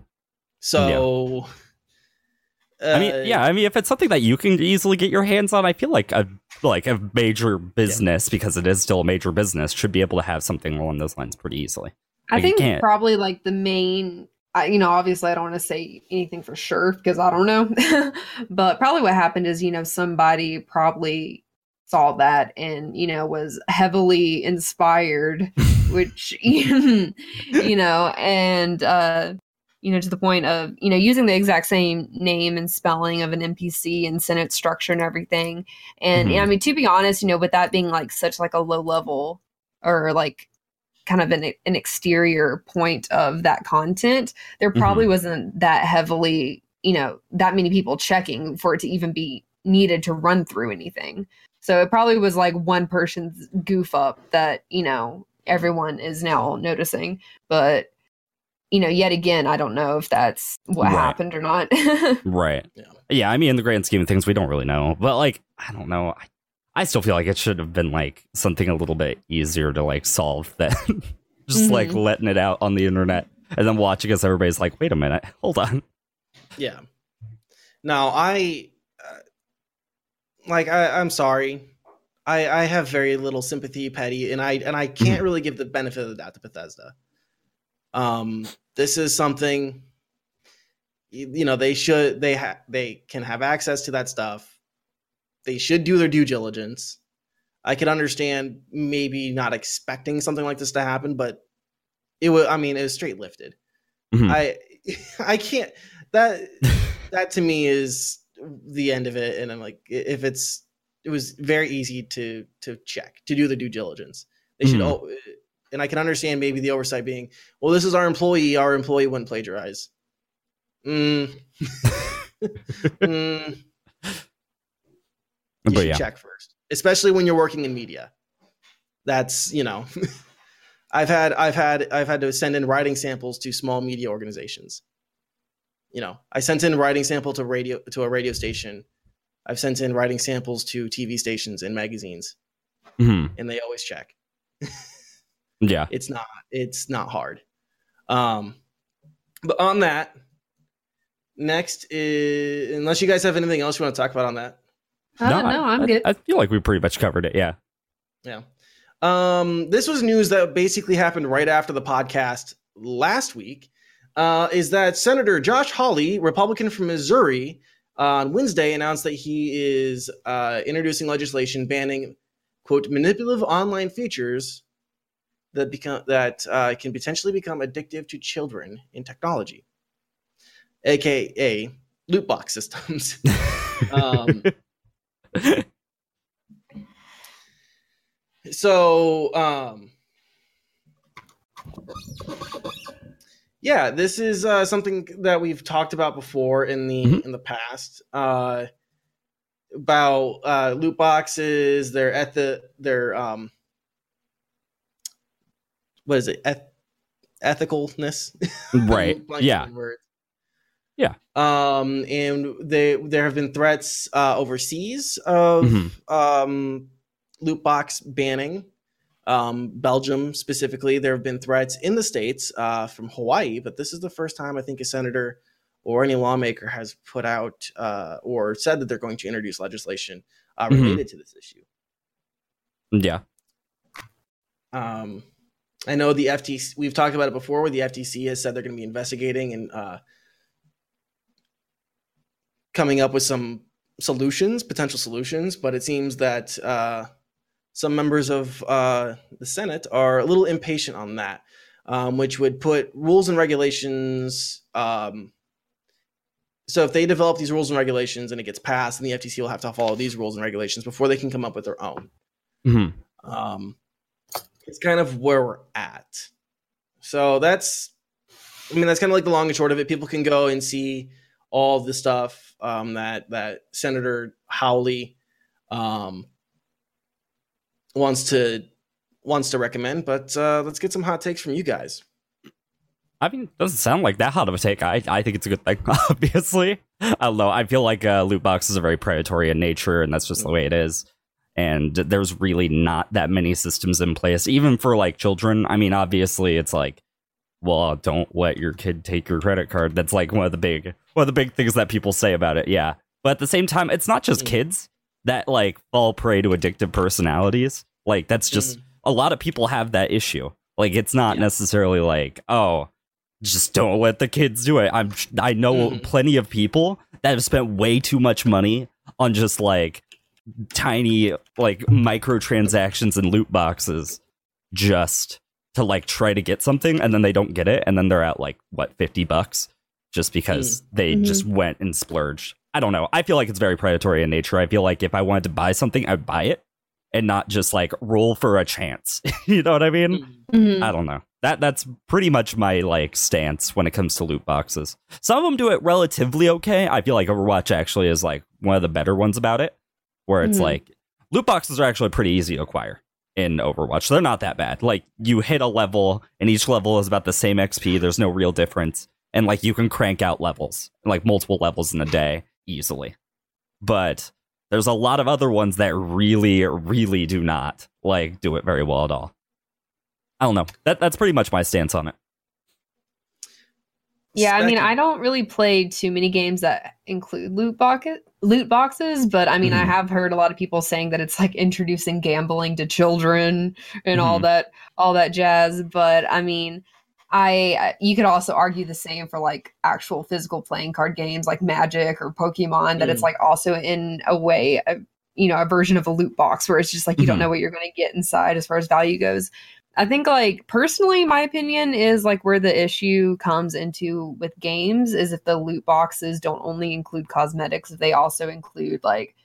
So. I mean, uh, yeah. I mean, if it's something that you can easily get your hands on, I feel like a like a major business because it is still a major business should be able to have something along those lines pretty easily. I Like, you think probably like the main, I, you know, obviously I don't want to say anything for sure because I don't know, but probably what happened is, you know, somebody probably saw that and, you know, was heavily inspired, which, you know, and, uh, you know, to the point of, you know, using the exact same name and spelling of an NPC and sentence structure and everything. And, Mhm. I mean, to be honest, you know, with that being like such like a low level or like kind of an, an exterior point of that content, there probably wasn't that heavily, you know, that many people checking for it to even be needed to run through anything. So it probably was like one person's goof up that, you know, everyone is now noticing. But, you know, yet again, I don't know if that's what Right. happened or not. Right. Yeah. Yeah. I mean, in the grand scheme of things, we don't really know. But like, I don't know. I, I still feel like it should have been like something a little bit easier to like solve than just like Mhm. letting it out on the internet and then watching as everybody's like, wait a minute, hold on. Yeah. Now I uh, like I, I'm sorry. I I have very little sympathy, petty, and I and I can't really give the benefit of the doubt to Bethesda. Um, this is something you know they should they ha- they can have access to that stuff. They should do their due diligence. I could understand maybe not expecting something like this to happen, but it was. I mean, it was straight lifted. Mhm. I I can't that that to me is the end of it, and I'm like, if it's it was very easy to to check to do the due diligence. They should. And I can understand maybe the oversight being, well, this is our employee. Our employee wouldn't plagiarize. Mm. Mm. You but should yeah, check first, especially when you're working in media. That's you know, I've had I've had I've had to send in writing samples to small media organizations. You know, I sent in writing sample to radio to a radio station. I've sent in writing samples to TV stations and magazines, Mhm. and they always check. yeah. It's not it's not hard. Um, but on that, next is unless you guys have anything else you want to talk about on that. Uh, no, I- I'm I- good. I feel like we pretty much covered it. Yeah. Yeah. Um, this was news that basically happened right after the podcast last week. Uh, is that Senator Josh Hawley, Republican from Missouri, on Wednesday announced that he is uh, introducing legislation banning quote manipulative online features that become that uh, can potentially become addictive to children in technology, aka loot box systems. um, so um yeah this is uh something that we've talked about before in the Mhm. in the past uh about uh loot boxes their at the their um what is it Eth- ethicalness right. Yeah. Yeah. Um, and they there have been threats uh, overseas of Mhm. um, loot box banning. Um, Belgium specifically, there have been threats in the states uh, from Hawaii, but this is the first time I think a senator or any lawmaker has put out uh, or said that they're going to introduce legislation uh, Mhm. related to this issue. Yeah. Um, I know the FTC. We've talked about it before, where the FTC has said they're going to be investigating and uh, coming up with some solutions, potential solutions. But it seems that uh, some members of uh, the Senate are a little impatient on that, um, which would put rules and regulations. Um, so if they develop these rules and regulations and it gets passed, then the FTC will have to follow these rules and regulations before they can come up with their own Mhm. um, it's kind of where we're at. So that's, I mean, that's kind of like the long and short of it. People can go and see all the stuff um, that that Senator Hawley um, wants to wants to recommend. But uh, let's get some hot takes from you guys. I mean, doesn't sound like that hot of a take. I, I think it's a good thing, obviously. I don't know. I feel like uh, loot boxes are very predatory in nature, and that's just the way it is. And there's really not that many systems in place, even for like children. I mean, obviously, it's like, well, don't let your kid take your credit card. That's like one of the big one of the big things that people say about it. Yeah, but at the same time, it's not just Mm. kids that like fall prey to addictive personalities. Like that's just a lot of people have that issue. Like it's not Yeah. necessarily like, oh, just don't let the kids do it. I'm I know Mhm. plenty of people that have spent way too much money on just like tiny like microtransactions and loot boxes just to like try to get something and then they don't get it and then they're at like what 50 bucks just because they Mhm. just went and splurged. I don't know. I feel like it's very predatory in nature. I feel like if I wanted to buy something, I'd buy it and not just like roll for a chance. you know what I mean? Mhm. I don't know. That that's pretty much my like stance when it comes to loot boxes. Some of them do it relatively okay. I feel like Overwatch actually is like one of the better ones about it, where it's Mhm. like loot boxes are actually pretty easy to acquire in Overwatch. They're not that bad. Like you hit a level, and each level is about the same XP. There's no real difference, and like you can crank out levels, like multiple levels in a day easily. But there's a lot of other ones that really, really do not like do it very well at all. I don't know. That that's pretty much my stance on it. Yeah, I mean, I don't really play too many games that include loot boxes. Loot boxes, but I mean, I Mhm. have heard a lot of people saying that it's like introducing gambling to children and all Mhm. that, all that jazz. But I mean, I you could also argue the same for like actual physical playing card games like Magic or Pokemon. That it's Mm. like also in a way, a, you know, a version of a loot box where it's just like you don't Mhm. know what you're going to get inside as far as value goes. I think like personally my opinion is like where the issue comes into with games is if the loot boxes don't only include cosmetics, if they also include like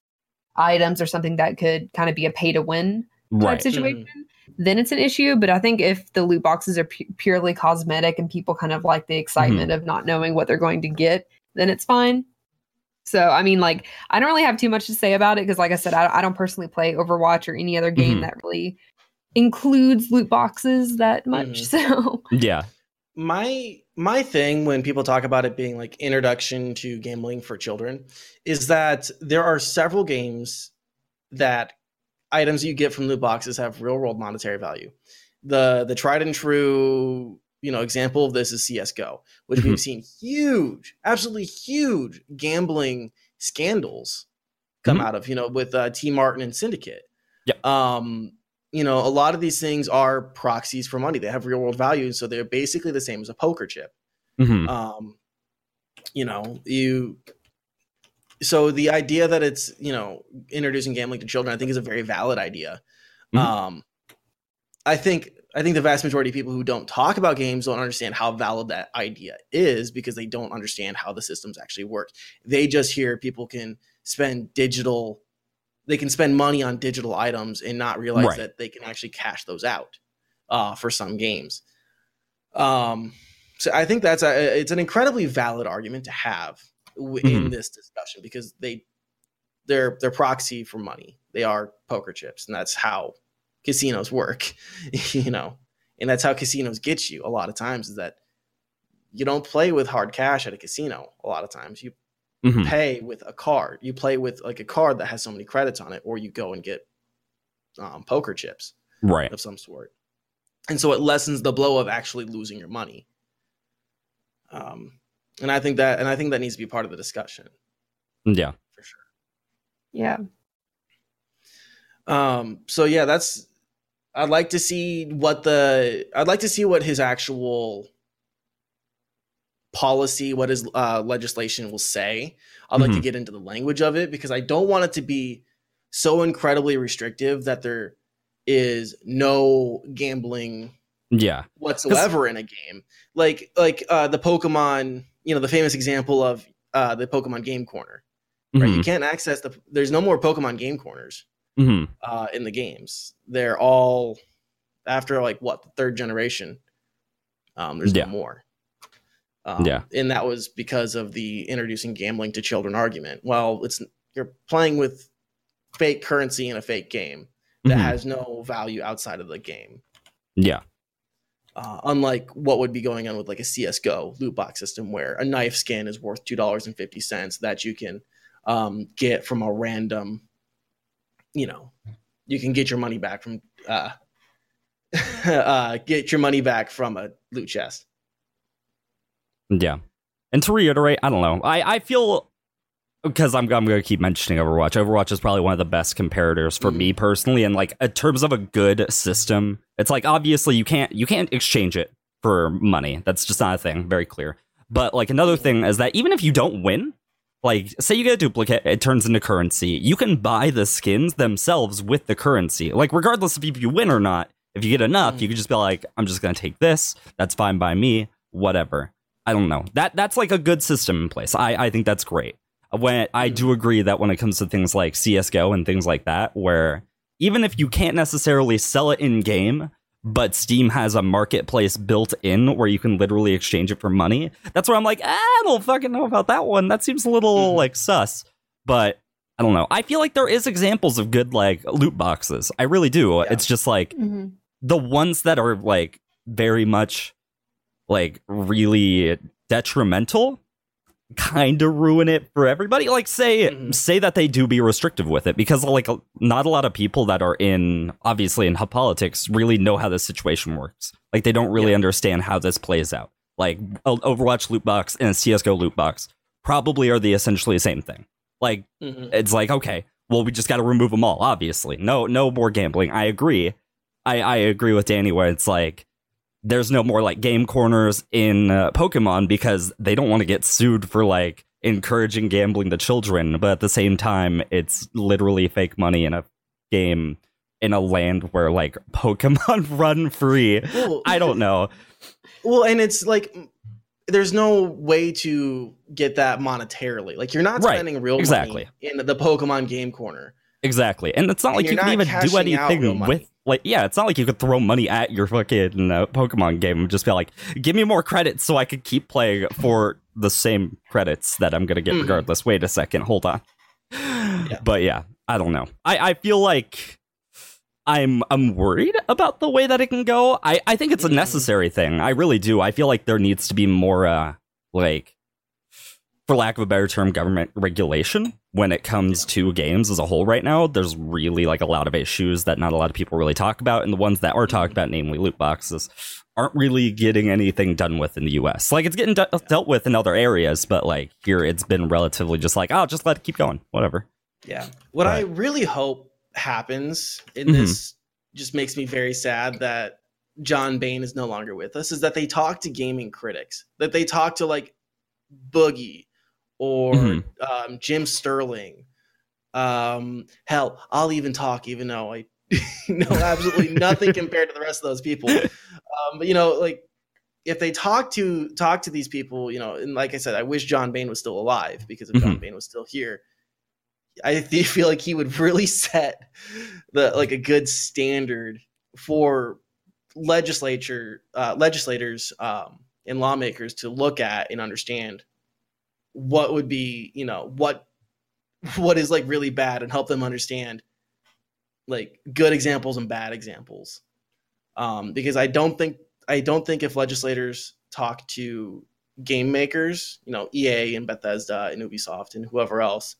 items or something that could kind of be a pay to win type Right. situation, then it's an issue. But I think if the loot boxes are pu- purely cosmetic and people kind of like the excitement of not knowing what they're going to get, then it's fine. So, I mean, like, I don't really have too much to say about it because, like I said, I, I don't personally play Overwatch or any other game Mhm. that really includes loot boxes that much. Mhm. So, Yeah. my my thing when people talk about it being like introduction to gambling for children is that there are several games that items you get from loot boxes have real world monetary value. The the tried and true, you know, example of this is CS:GO, which Mhm. we've seen huge, absolutely huge gambling scandals come Mhm. out of, you know, with uh, TmarTn and Syndicate. Yeah. Um, you know, a lot of these things are proxies for money. They have real world value, so they're basically the same as a poker chip. Mhm. Um, you know, you. So the idea that it's you know introducing gambling to children, I think, is a very valid idea. Mhm. Um, I think I think the vast majority of people who don't talk about games don't understand how valid that idea is because they don't understand how the systems actually work. They just hear people can spend digital they can spend money on digital items and not realize Right. that they can actually cash those out uh, for some games. Um, so I think that's a, it's an incredibly valid argument to have w- in Mhm. this discussion because they they're they're proxy for money. They are poker chips, and that's how casinos work. you know, and that's how casinos get you a lot of times is that you don't play with hard cash at a casino. A lot of times you Mhm. pay with a card. You play with like a card that has so many credits on it, or you go and get um, poker chips Right. of some sort. And so it lessens the blow of actually losing your money. Um, and I think that, and I think that needs to be part of the discussion Yeah. for sure. yeah. Um, so yeah, that's. I'd like to see what the. I'd like to see what his actual policy, what his uh, legislation will say. I'd like to Mhm. get into the language of it because I don't want it to be so incredibly restrictive that there is no gambling Yeah. whatsoever in a game. Like like uh the Pokemon, you know, the famous example of uh the Pokemon game corner. Right? You Mhm. can't access the there's no more Pokemon game corners Mhm. uh in the games. They're all after like what, the third generation. Um there's Yeah. no more. Um, Yeah. and that was because of the introducing gambling to children argument. Well, it's you're playing with fake currency in a fake game that Mhm. has no value outside of the game Yeah. uh, unlike what would be going on with like a CS:GO loot box system, where a knife skin is worth two dollars and fifty cents that you can um, get from a random, you know, you can get your money back from uh, uh, get your money back from a loot chest. Yeah. And to reiterate, I don't know. I, I feel because I'm I'm going to keep mentioning Overwatch. Overwatch is probably one of the best comparators for Mhm. me personally and like in terms of a good system. It's like obviously you can't you can't exchange it for money. That's just not a thing, very clear. But like another thing is that even if you don't win, like say you get a duplicate, it turns into currency. You can buy the skins themselves with the currency. Like regardless if you win or not, if you get enough, Mhm. you can just be like, I'm just gonna take this. That's fine by me. Whatever. I don't know. That that's like a good system in place. I I think that's great. When I do agree that when it comes to things like CS:GO and things like that, where even if you can't necessarily sell it in game, but Steam has a marketplace built in where you can literally exchange it for money. That's where I'm like, ah, I don't fucking know about that one. That seems a little Mhm. like sus. But I don't know. I feel like there is examples of good like loot boxes. I really do. Yeah. It's just like hmm the ones that are like very much like really detrimental kind of ruin it for everybody like say Mhm. say that they do be restrictive with it because like not a lot of people that are in obviously in politics really know how this situation works like they don't really Yeah. understand how this plays out like Overwatch loot box and a CS:GO loot box, probably are the essentially the same thing. Like mm-hmm. it's like okay, well we just got to remove them all. Obviously, no no more gambling. I agree. I I agree with Danny where it's like there's no more like game corners in uh, Pokemon because they don't want to get sued for like encouraging gambling to children, but at the same time, it's literally fake money in a game in a land where like Pokemon run free. Well, I don't know. Well, and it's like there's no way to get that monetarily. Like you're not spending right. real exactly. money in the Pokemon game corner. Exactly. And it's not and like you can even do anything with like yeah, it's not like you could throw money at your fucking uh, Pokemon game and just be like, "Give me more credits so I could keep playing for the same credits that I'm going to get mm-hmm. regardless." Wait a second, hold on. Yeah. But yeah, I don't know. I I feel like I'm I'm worried about the way that it can go. I I think it's a mm-hmm. necessary thing. I really do. I feel like there needs to be more uh like for lack of a better term government regulation when it comes to games as a whole right now there's really like a lot of issues that not a lot of people really talk about and the ones that are talked about namely loot boxes aren't really getting anything done with in the US like it's getting de- dealt with in other areas but like here it's been relatively just like oh just let it keep going whatever. Yeah. What but, I really hope happens in mm-hmm. this just makes me very sad that John Bain is no longer with us is that they talk to gaming critics that they talk to like Boogie or mm-hmm. um, Jim Sterling. Um, hell, I'll even talk, even though I know absolutely nothing compared to the rest of those people. Um, but you know, like if they talk to talk to these people, you know, and like I said, I wish John Bain was still alive because if mm-hmm. John Bain was still here, I feel like he would really set the like a good standard for legislature uh, legislators um, and lawmakers to look at and understand what would be you know what what is like really bad and help them understand like good examples and bad examples um because i don't think i don't think if legislators talk to game makers you know ea and bethesda and ubisoft and whoever else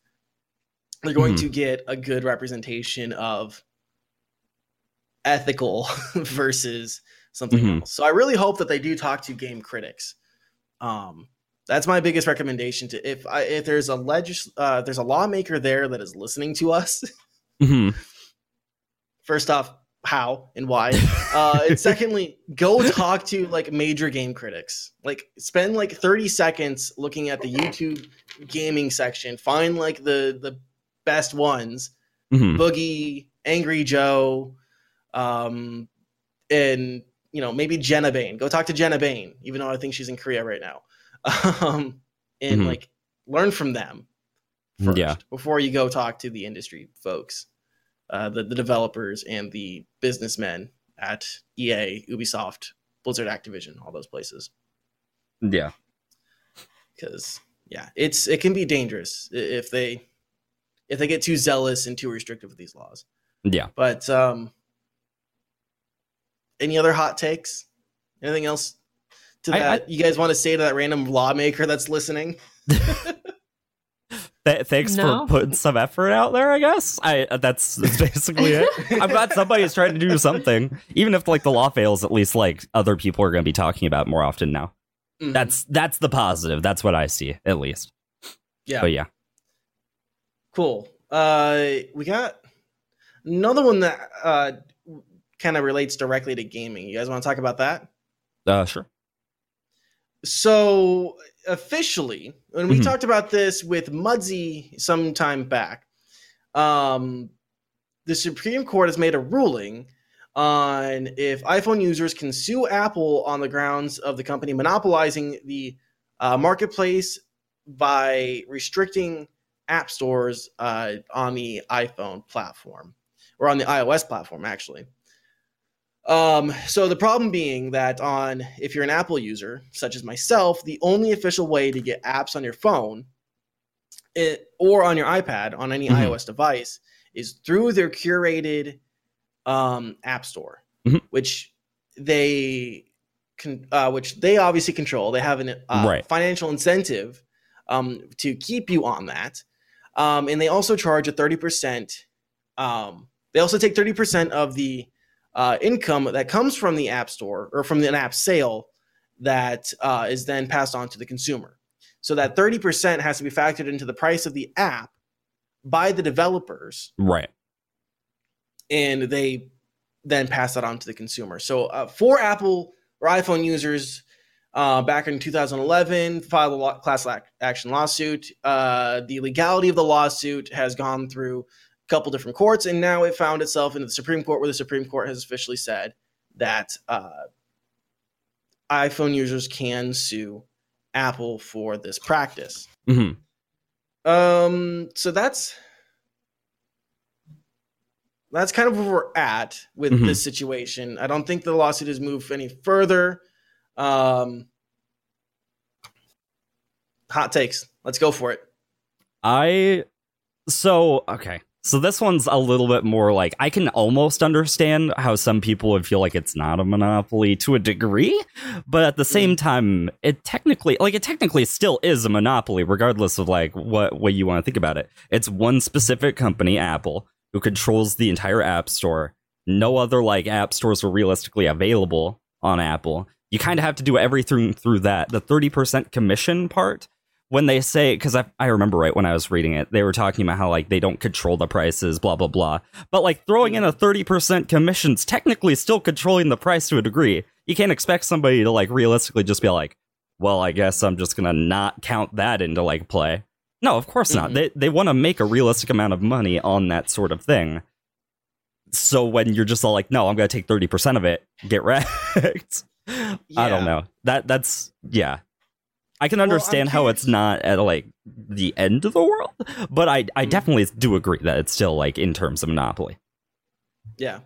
they're going mm-hmm. to get a good representation of ethical versus something mm-hmm. else so i really hope that they do talk to game critics um that's my biggest recommendation to if I, if there's a legis uh, there's a lawmaker there that is listening to us. Mm-hmm. First off, how and why? uh, and secondly, go talk to like major game critics. Like spend like 30 seconds looking at the YouTube gaming section. Find like the the best ones. Mm-hmm. Boogie, Angry Joe, um, and you know maybe Genna Bain. Go talk to Genna Bain, even though I think she's in Korea right now um, and mm-hmm. like learn from them first yeah. before you go talk to the industry folks, uh, the the developers and the businessmen at EA, Ubisoft, Blizzard, Activision, all those places. Yeah, because yeah, it's it can be dangerous if they if they get too zealous and too restrictive with these laws. Yeah, but um, any other hot takes? Anything else to that I, I, you guys want to say to that random lawmaker that's listening? Th- thanks no. for putting some effort out there. I guess I uh, that's, that's basically it. I'm glad somebody's trying to do something, even if like the law fails. At least like other people are going to be talking about more often now. Mm-hmm. That's that's the positive. That's what I see at least. Yeah. But yeah. Cool. Uh, we got another one that uh kind of relates directly to gaming. You guys want to talk about that? Uh, sure so officially, when we mm-hmm. talked about this with Mudsy some time back, um, the Supreme Court has made a ruling on if iPhone users can sue Apple on the grounds of the company monopolizing the uh, marketplace by restricting app stores uh, on the iPhone platform or on the iOS platform, actually. Um, so the problem being that on if you're an Apple user, such as myself, the only official way to get apps on your phone it, or on your iPad on any mm-hmm. iOS device is through their curated um, app store, mm-hmm. which they can, uh, which they obviously control. They have a uh, right. financial incentive um, to keep you on that, um, and they also charge a thirty percent. Um, they also take thirty percent of the uh, income that comes from the app store or from an app sale that uh, is then passed on to the consumer. So that 30% has to be factored into the price of the app by the developers. Right. And they then pass that on to the consumer. So uh, for Apple or iPhone users, uh, back in 2011, filed a law- class action lawsuit. Uh, the legality of the lawsuit has gone through couple different courts, and now it found itself in the Supreme Court, where the Supreme Court has officially said that uh, iPhone users can sue Apple for this practice. Mm-hmm. Um, so that's that's kind of where we're at with mm-hmm. this situation. I don't think the lawsuit has moved any further. Um, hot takes. Let's go for it. I so okay. So this one's a little bit more like I can almost understand how some people would feel like it's not a monopoly to a degree, but at the same mm. time, it technically like it technically still is a monopoly, regardless of like what way you want to think about it. It's one specific company, Apple, who controls the entire app store. No other like app stores are realistically available on Apple. You kind of have to do everything through that. The 30% commission part when they say because I, I remember right when i was reading it they were talking about how like they don't control the prices blah blah blah. But like throwing in a 30% commission's technically still controlling the price to a degree. You can't expect somebody to like realistically just be like well i guess i'm just gonna not count that into like play. No of course mm-hmm. not they, they want to make a realistic amount of money on that sort of thing. So when you're just all like no i'm gonna take 30% of it get wrecked. Yeah. i don't know. That that's yeah I can understand well, how it's not at like the end of the world, but I I mm-hmm. definitely do agree that it's still like in terms of monopoly. Yeah.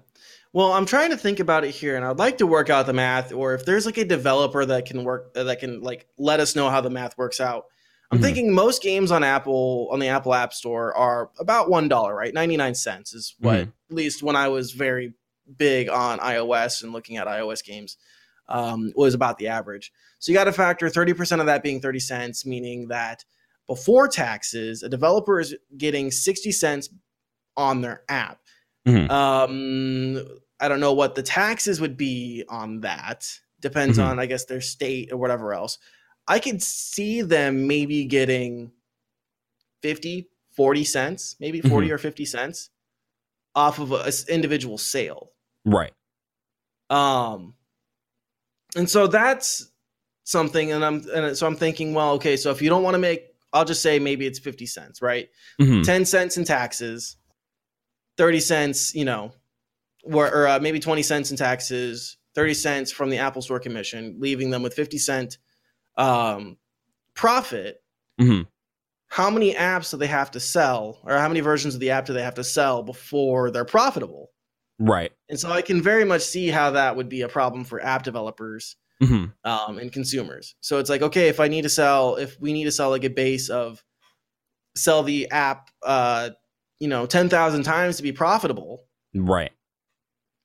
Well, I'm trying to think about it here, and I'd like to work out the math, or if there's like a developer that can work that can like let us know how the math works out. I'm mm-hmm. thinking most games on Apple on the Apple App Store are about one dollar, right? Ninety nine cents is what mm-hmm. at least when I was very big on iOS and looking at iOS games um, was about the average. So you got to factor 30% of that being 30 cents, meaning that before taxes, a developer is getting 60 cents on their app. Mm-hmm. Um, I don't know what the taxes would be on that. Depends mm-hmm. on, I guess, their state or whatever else. I could see them maybe getting 50, 40 cents, maybe 40 mm-hmm. or 50 cents off of an individual sale. Right. Um, and so that's something and i'm and so i'm thinking well okay so if you don't want to make i'll just say maybe it's 50 cents right mm-hmm. 10 cents in taxes 30 cents you know or, or uh, maybe 20 cents in taxes 30 cents from the apple store commission leaving them with 50 cent um, profit mm-hmm. how many apps do they have to sell or how many versions of the app do they have to sell before they're profitable Right. And so I can very much see how that would be a problem for app developers mm-hmm. um, and consumers. So it's like, okay, if I need to sell, if we need to sell like a base of sell the app, uh, you know, 10,000 times to be profitable. Right.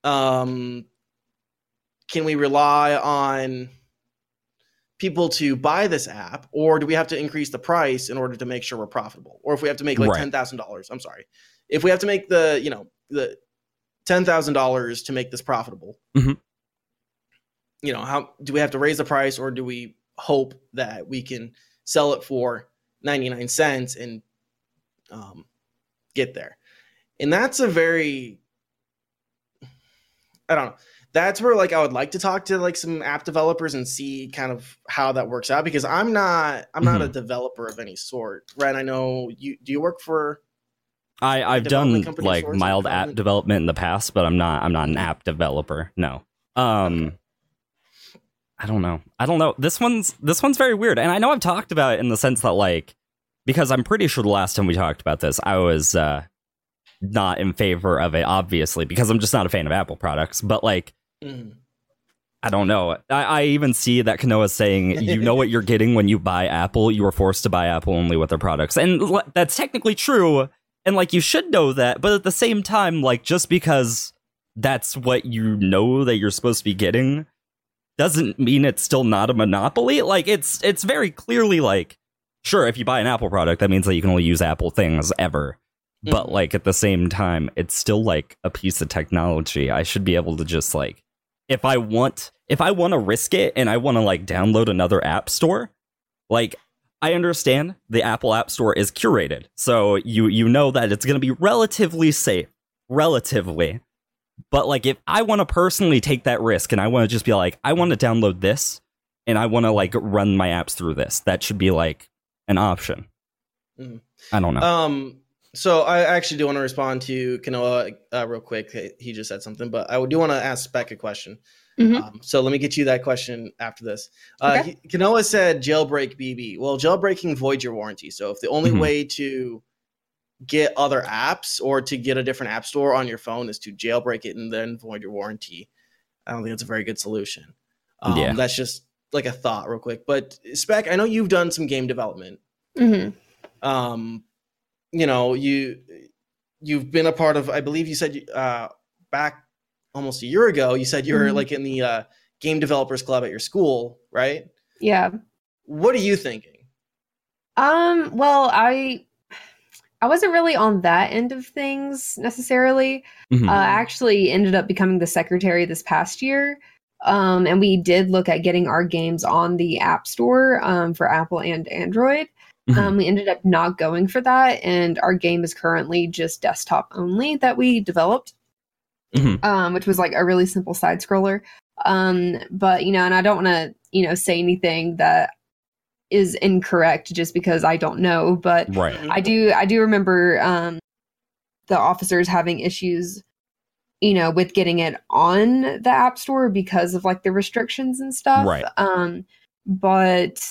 Um, can we rely on people to buy this app or do we have to increase the price in order to make sure we're profitable? Or if we have to make like right. $10,000, I'm sorry. If we have to make the, you know, the ten thousand dollars to make this profitable. Mm-hmm. You know, how do we have to raise the price, or do we hope that we can sell it for ninety nine cents and um, get there? And that's a very, I don't know. That's where like I would like to talk to like some app developers and see kind of how that works out because I'm not I'm mm-hmm. not a mm-hmm. developer of any sort, right? I know you do you work for I I've done like mild app development in the past, but I'm not I'm not an app developer. No. Um I don't know. I don't know. This one's this one's very weird. And I know I've talked about it in the sense that like because I'm pretty sure the last time we talked about this, I was uh not in favor of it obviously because I'm just not a fan of Apple products, but like mm. I don't know. I, I even see that Kanoa saying, you know what you're getting when you buy Apple. You are forced to buy Apple only with their products. And that's technically true and like you should know that, but at the same time, like just because that's what you know that you're supposed to be getting doesn't mean it's still not a monopoly. Like it's it's very clearly like sure, if you buy an Apple product, that means that you can only use Apple things ever. Mm-hmm. But like at the same time, it's still like a piece of technology. I should be able to just like if I want if I want to risk it and I want to like download another app store, like I understand the Apple App Store is curated. So you you know that it's going to be relatively safe, relatively. But like if I want to personally take that risk and I want to just be like I want to download this and I want to like run my apps through this, that should be like an option. Mhm. I don't know. Um, so I actually do want to respond to Kanoa uh, real quick. He just said something, but I do want to ask Spec a question. Mhm. Um, so let me get you that question after this. Uh, Okay. he- Kanoa said jailbreak BB. Well, jailbreaking voids your warranty. So if the only Mhm. way to get other apps or to get a different app store on your phone is to jailbreak it and then void your warranty, I don't think that's a very good solution. Um, Yeah. That's just like a thought, real quick. But Spec, I know you've done some game development Mhm. um you know you you've been a part of i believe you said uh back almost a year ago you said you were Mhm. like in the uh game developers club at your school right Yeah. what are you thinking Um, well, I I wasn't really on that end of things necessarily. Mhm. Uh, I actually ended up becoming the secretary this past year. Um, and we did look at getting our games on the App Store um, for Apple and Android. Mhm. Um, we ended up not going for that, and our game is currently just desktop only that we developed, Mhm. um, which was like a really simple side scroller. Um, but you know, and I don't want to you know say anything that is incorrect just because I don't know, but right. I do I do remember um the officers having issues you know with getting it on the app store because of like the restrictions and stuff Right. um but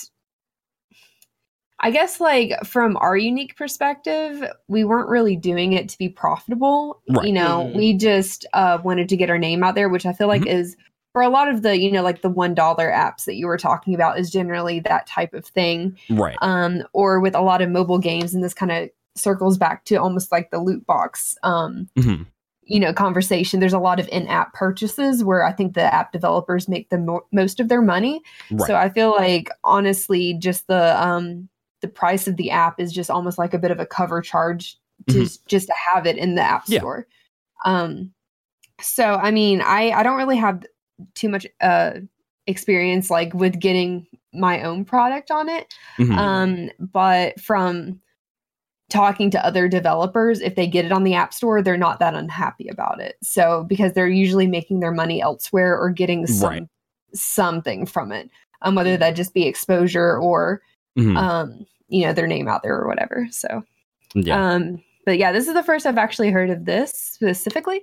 I guess like from our unique perspective we weren't really doing it to be profitable Right. you know Mhm. we just uh wanted to get our name out there which I feel like is for a lot of the you know like the one dollar apps that you were talking about is generally that type of thing Right. um, or with a lot of mobile games, and this kind of circles back to almost like the loot box, um, Mhm. you know, conversation. There's a lot of in-app purchases where I think the app developers make the mo- most of their money. Right. So I feel like honestly, just the um, the price of the app is just almost like a bit of a cover charge to just to have it in the app Yeah. store. Um, so I mean, I I don't really have too much uh experience like with getting my own product on it Mhm. um but from talking to other developers if they get it on the app store they're not that unhappy about it so because they're usually making their money elsewhere or getting some Right. something from it um whether that just be exposure or Mhm. um you know their name out there or whatever so yeah. um but yeah this is the first i've actually heard of this specifically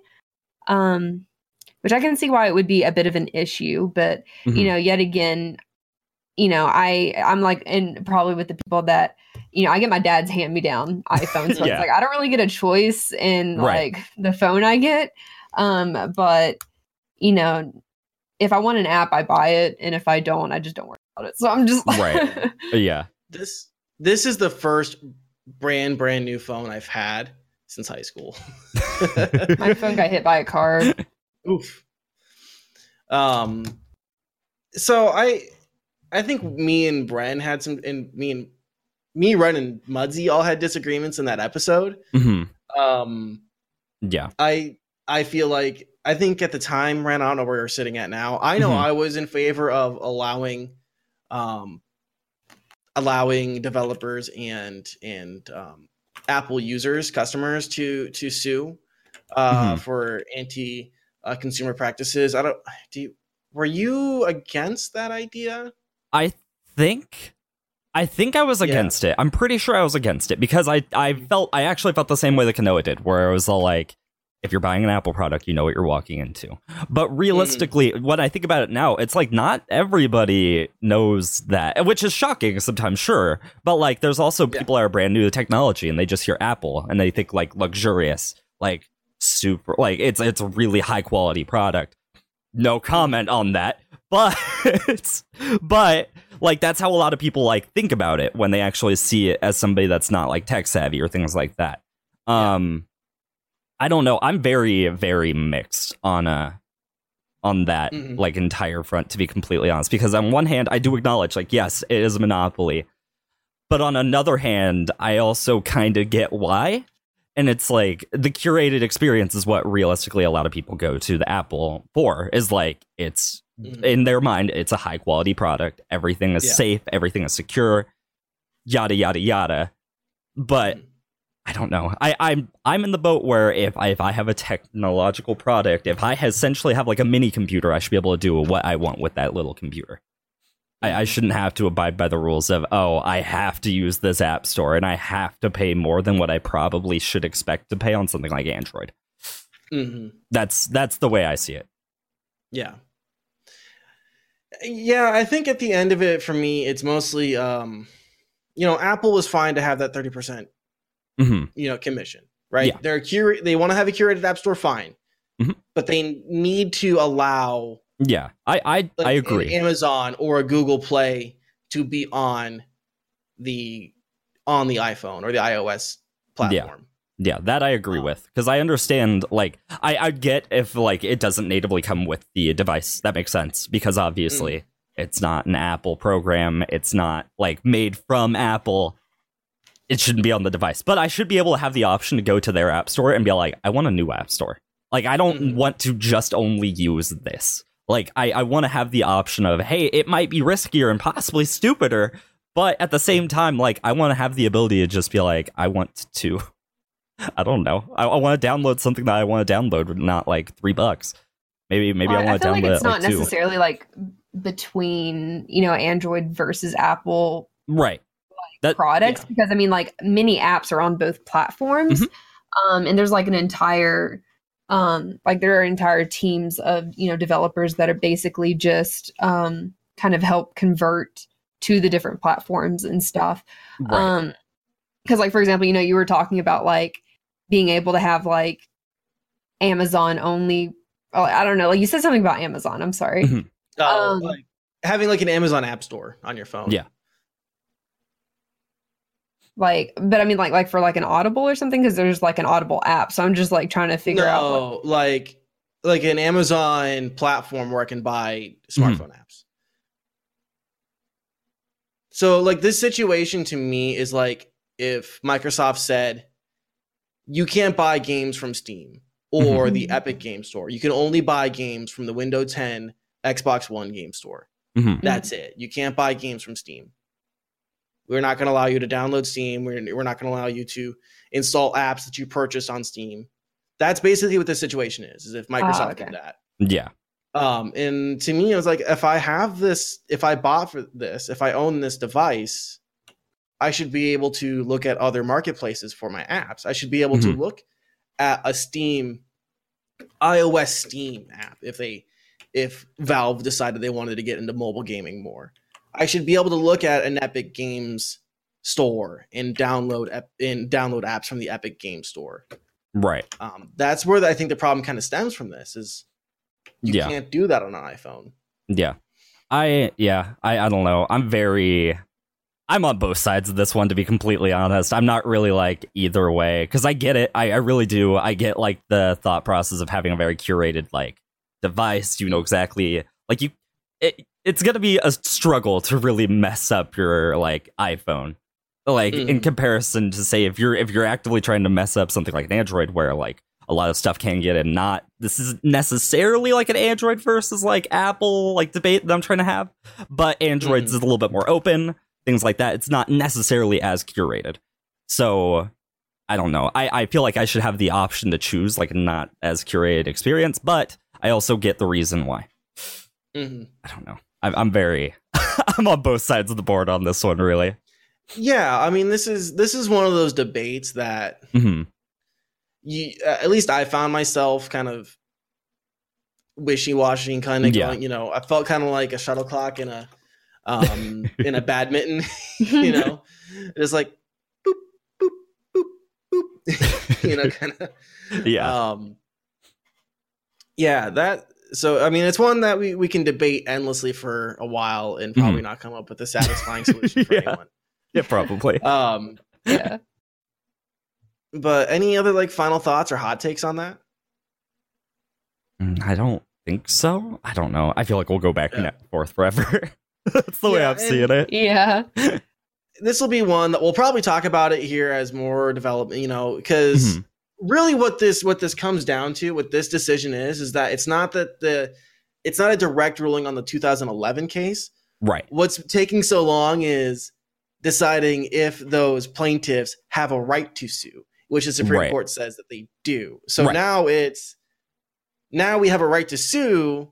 um which i can see why it would be a bit of an issue but Mhm. you know yet again you know i i'm like and probably with the people that you know i get my dad's hand me down iphone so Yeah. it's like i don't really get a choice in Right. like the phone i get um but you know if i want an app i buy it and if i don't i just don't worry about it so i'm just Right. yeah. this this is the first brand brand new phone i've had since high school my phone got hit by a car Oof. Um. So I, I think me and Bren had some, and me and me, Ren, and Mudsy all had disagreements in that episode. Mhm. Um. Yeah. I I feel like I think at the time, Ren, I don't know where you're sitting at now. I know Mhm. I was in favor of allowing, um, allowing developers and and um, Apple users, customers to to sue uh, Mhm. for anti uh, consumer practices. I don't. Do you, were you against that idea? I think I think I was Yeah. against it. I'm pretty sure I was against it because I I felt I actually felt the same way that Kanoa did, where I was all like, if you're buying an Apple product, you know what you're walking into. But realistically, when I think about it now, it's like not everybody knows that, which is shocking sometimes, sure. But like, there's also Yeah. people that are brand new to technology and they just hear Apple and they think like luxurious, like super, like it's it's a really high quality product. No comment on that, but but like that's how a lot of people like think about it when they actually see it as somebody that's not like tech savvy or things like that. Um I don't know. I'm very very mixed on uh on that Mhm. like entire front to be completely honest because on one hand I do acknowledge like yes, it is a monopoly. But on another hand, I also kind of get why. And it's like the curated experience is what realistically a lot of people go to the Apple for is like it's Mhm. in their mind, it's a high quality product. Everything is Yeah. safe, everything is secure, yada yada yada. But Mhm. I don't know. I, I'm I'm in the boat where if I if I have a technological product, if I essentially have like a mini computer, I should be able to do what I want with that little computer. I, I shouldn't have to abide by the rules of oh, I have to use this app store and I have to pay more than what I probably should expect to pay on something like Android. Mhm. That's that's the way I see it. Yeah. Yeah, I think at the end of it, for me, it's mostly, um, you know, Apple was fine to have that 30%, hmm you know, commission, right? Yeah. They're cura- they want to have a curated app store, fine. Mhm. But they need to allow Yeah, I I, like, I an agree. Amazon or a Google Play to be on the on the iPhone or the iOS platform. Yeah, yeah that I agree with because I understand. Like, I I get if like it doesn't natively come with the device. That makes sense because obviously it's not an Apple program. It's not like made from Apple. It shouldn't be on the device, but I should be able to have the option to go to their app store and be like, I want a new app store. Like, I don't Mhm. want to just only use this. Like, I, I want to have the option of, hey, it might be riskier and possibly stupider, but at the same time, like, I want to have the ability to just be like, I want to I don't know. I, I want to download something that I want to download, not like three bucks. Maybe maybe Well, I want to feel download like it's it not like two. necessarily like between you know Android versus Apple Right. That products yeah. because I mean like many apps are on both platforms, Mm-hmm. um, and there's like an entire um like there are entire teams of you know developers that are basically just um kind of help convert to the different platforms and stuff right. um because like for example you know you were talking about like being able to have like amazon only oh, i don't know like you said something about amazon i'm sorry Mhm. Oh, Um, like having like an Amazon App Store on your phone. Yeah. Like but i mean like like for like an audible or something because there's like an audible app so i'm just like trying to figure out what, no, like like an Amazon platform where I can buy smartphone apps. So like this situation to me is like if Microsoft said you can't buy games from Steam or the Mhm. Epic Game Store. You can only buy games from the Windows 10 Xbox One game store. Mhm. That's it. You can't buy games from Steam. We're not going to allow you to download Steam. We're, we're not going to allow you to install apps that you purchased on Steam. That's basically what the situation is. Is if Microsoft okay. did that. Yeah. Um, and to me, it was like if I have this, if I bought for this, if I own this device, I should be able to look at other marketplaces for my apps. I should be able to Mhm. look at a Steam, iOS Steam app if they, if Valve decided they wanted to get into mobile gaming more. I should be able to look at an Epic Games store and download ep- and download apps from the Epic Game Store. Right. Um, that's where I think the problem kind of stems from. This is you yeah. can't do that on an iPhone. Yeah. I yeah, I I don't know. I'm very I'm on both sides of this one to be completely honest. I'm not really like either way cuz I get it. I I really do. I get like the thought process of having a very curated like device. You know exactly like you it, it's going to be a struggle to really mess up your like iPhone. Like in Mhm. comparison to say if you're if you're actively trying to mess up something like an Android where like a lot of stuff can get in not this is necessarily like an android versus like apple like debate that i'm trying to have but androids Mhm. is a little bit more open things like that it's not necessarily as curated so i don't know i, I feel like i should have the option to choose like not as curated experience but i also get the reason why hmm i don't know i'm, I'm very i'm on both sides of the board on this one really Yeah, I mean, this is this is one of those debates that hmm you, uh, at least I found myself kind of wishy washy and kind of Yeah. going. You know, I felt kind of like a shuttlecock in a um in a badminton. you know, just like boop boop boop boop. you know, kind of. yeah Um, yeah, that. So I mean, it's one that we we can debate endlessly for a while and probably not come up with a satisfying solution for Yeah. anyone. yeah probably Um, yeah but any other like final thoughts or hot takes on that? Mm, I don't think so. I don't know. I feel like we'll go back Yeah. and forth forever. That's the way I'm seeing it. yeah This will be one that we'll probably talk about it here as more development. You know, because Mhm. Really, what this what this comes down to, what this decision is, is that it's not that the it's not a direct ruling on the 2011 case. Right. What's taking so long is deciding if those plaintiffs have a right to sue, which the Supreme Right. Court says that they do. So Right. now it's now we have a right to sue.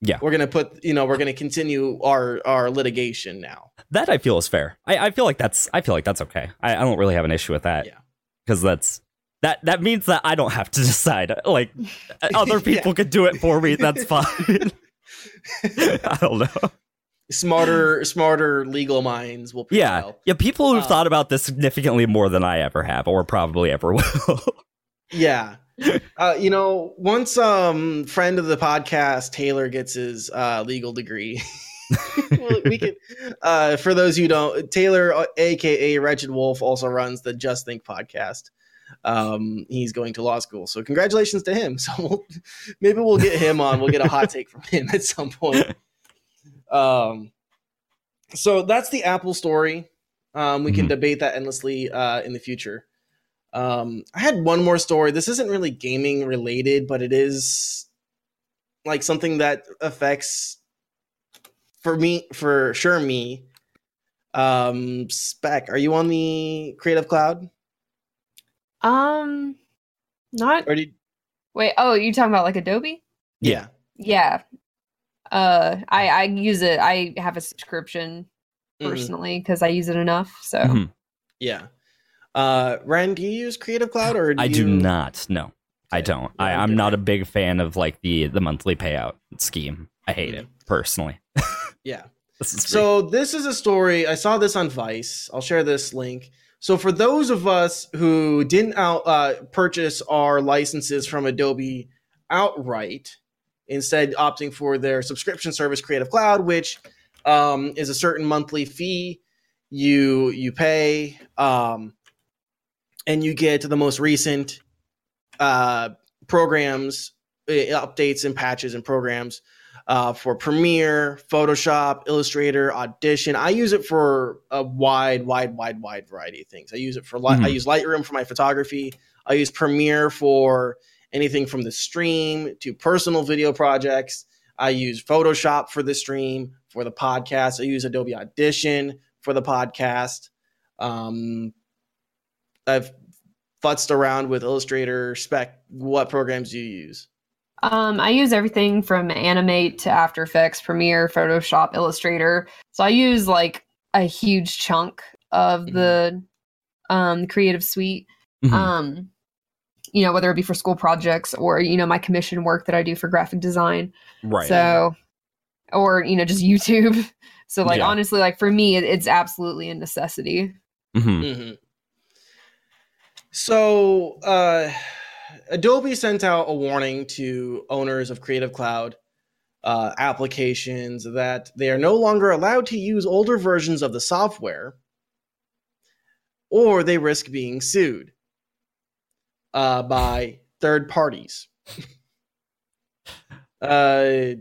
Yeah. We're gonna put you know we're gonna continue our our litigation now. That I feel is fair. I, I feel like that's I feel like that's okay. I, I don't really have an issue with that. Yeah. Because that's that that means that I don't have to decide. Like other people could do it for me. That's fine. I don't know. Smarter smarter legal minds will Yeah. prevail. Yeah, people who've Um, thought about this significantly more than I ever have, or probably ever will. Yeah. Uh, you know, once um friend of the podcast Taylor gets his uh legal degree, well, we could uh for those who don't Taylor uh, aka Wretched Wolf also runs the Just Think podcast. Um he's going to law school. So congratulations to him. So we'll, maybe we'll get him on. We'll get a hot take from him at some point. Um so that's the Apple story. Um we can Mhm. debate that endlessly uh in the future. Um, I had one more story. This isn't really gaming related, but it is like something that affects for me for sure me. Um, spec, are you on the Creative Cloud? Um, not Or did wait. Oh, you talking about like Adobe? yeah. Yeah. Uh, I I use it. I have a subscription Mhm. personally because I use it enough. So Mhm. Yeah. Uh Ren, do you use Creative Cloud or do I do you- not. No, I don't. Yeah, I, I I'm not a big fan of like the the monthly payout scheme. I hate it personally. Yeah. This So this is a story. I saw this on Vice. I'll share this link. So for those of us who didn't out uh, purchase our licenses from Adobe outright, instead opting for their subscription service, Creative Cloud, which um, is a certain monthly fee you you pay, um, and you get the most recent uh, programs, uh, updates, and patches and programs uh, for Premiere, Photoshop, Illustrator, Audition. I use it for a wide, wide, wide, wide variety of things. I use it for light. I Mhm. use Lightroom for my photography. I use Premiere for anything from the stream to personal video projects. I use Photoshop for the stream, for the podcast. I use Adobe Audition for the podcast. Um, I've futzed around with Illustrator, Spec. What programs do you use? Um, I use everything from Animate to After Effects, Premiere, Photoshop, Illustrator. So I use like a huge chunk of the um creative suite. Mhm. Um, you know, whether it be for school projects or, you know, my commission work that I do for graphic design. right. So or, you know, just YouTube. So like Yeah. honestly, like for me, it, it's absolutely a necessity. Mhm. hmm So, uh, Adobe sent out a warning to owners of Creative Cloud uh, applications that they are no longer allowed to use older versions of the software, or they risk being sued uh, by third parties. uh,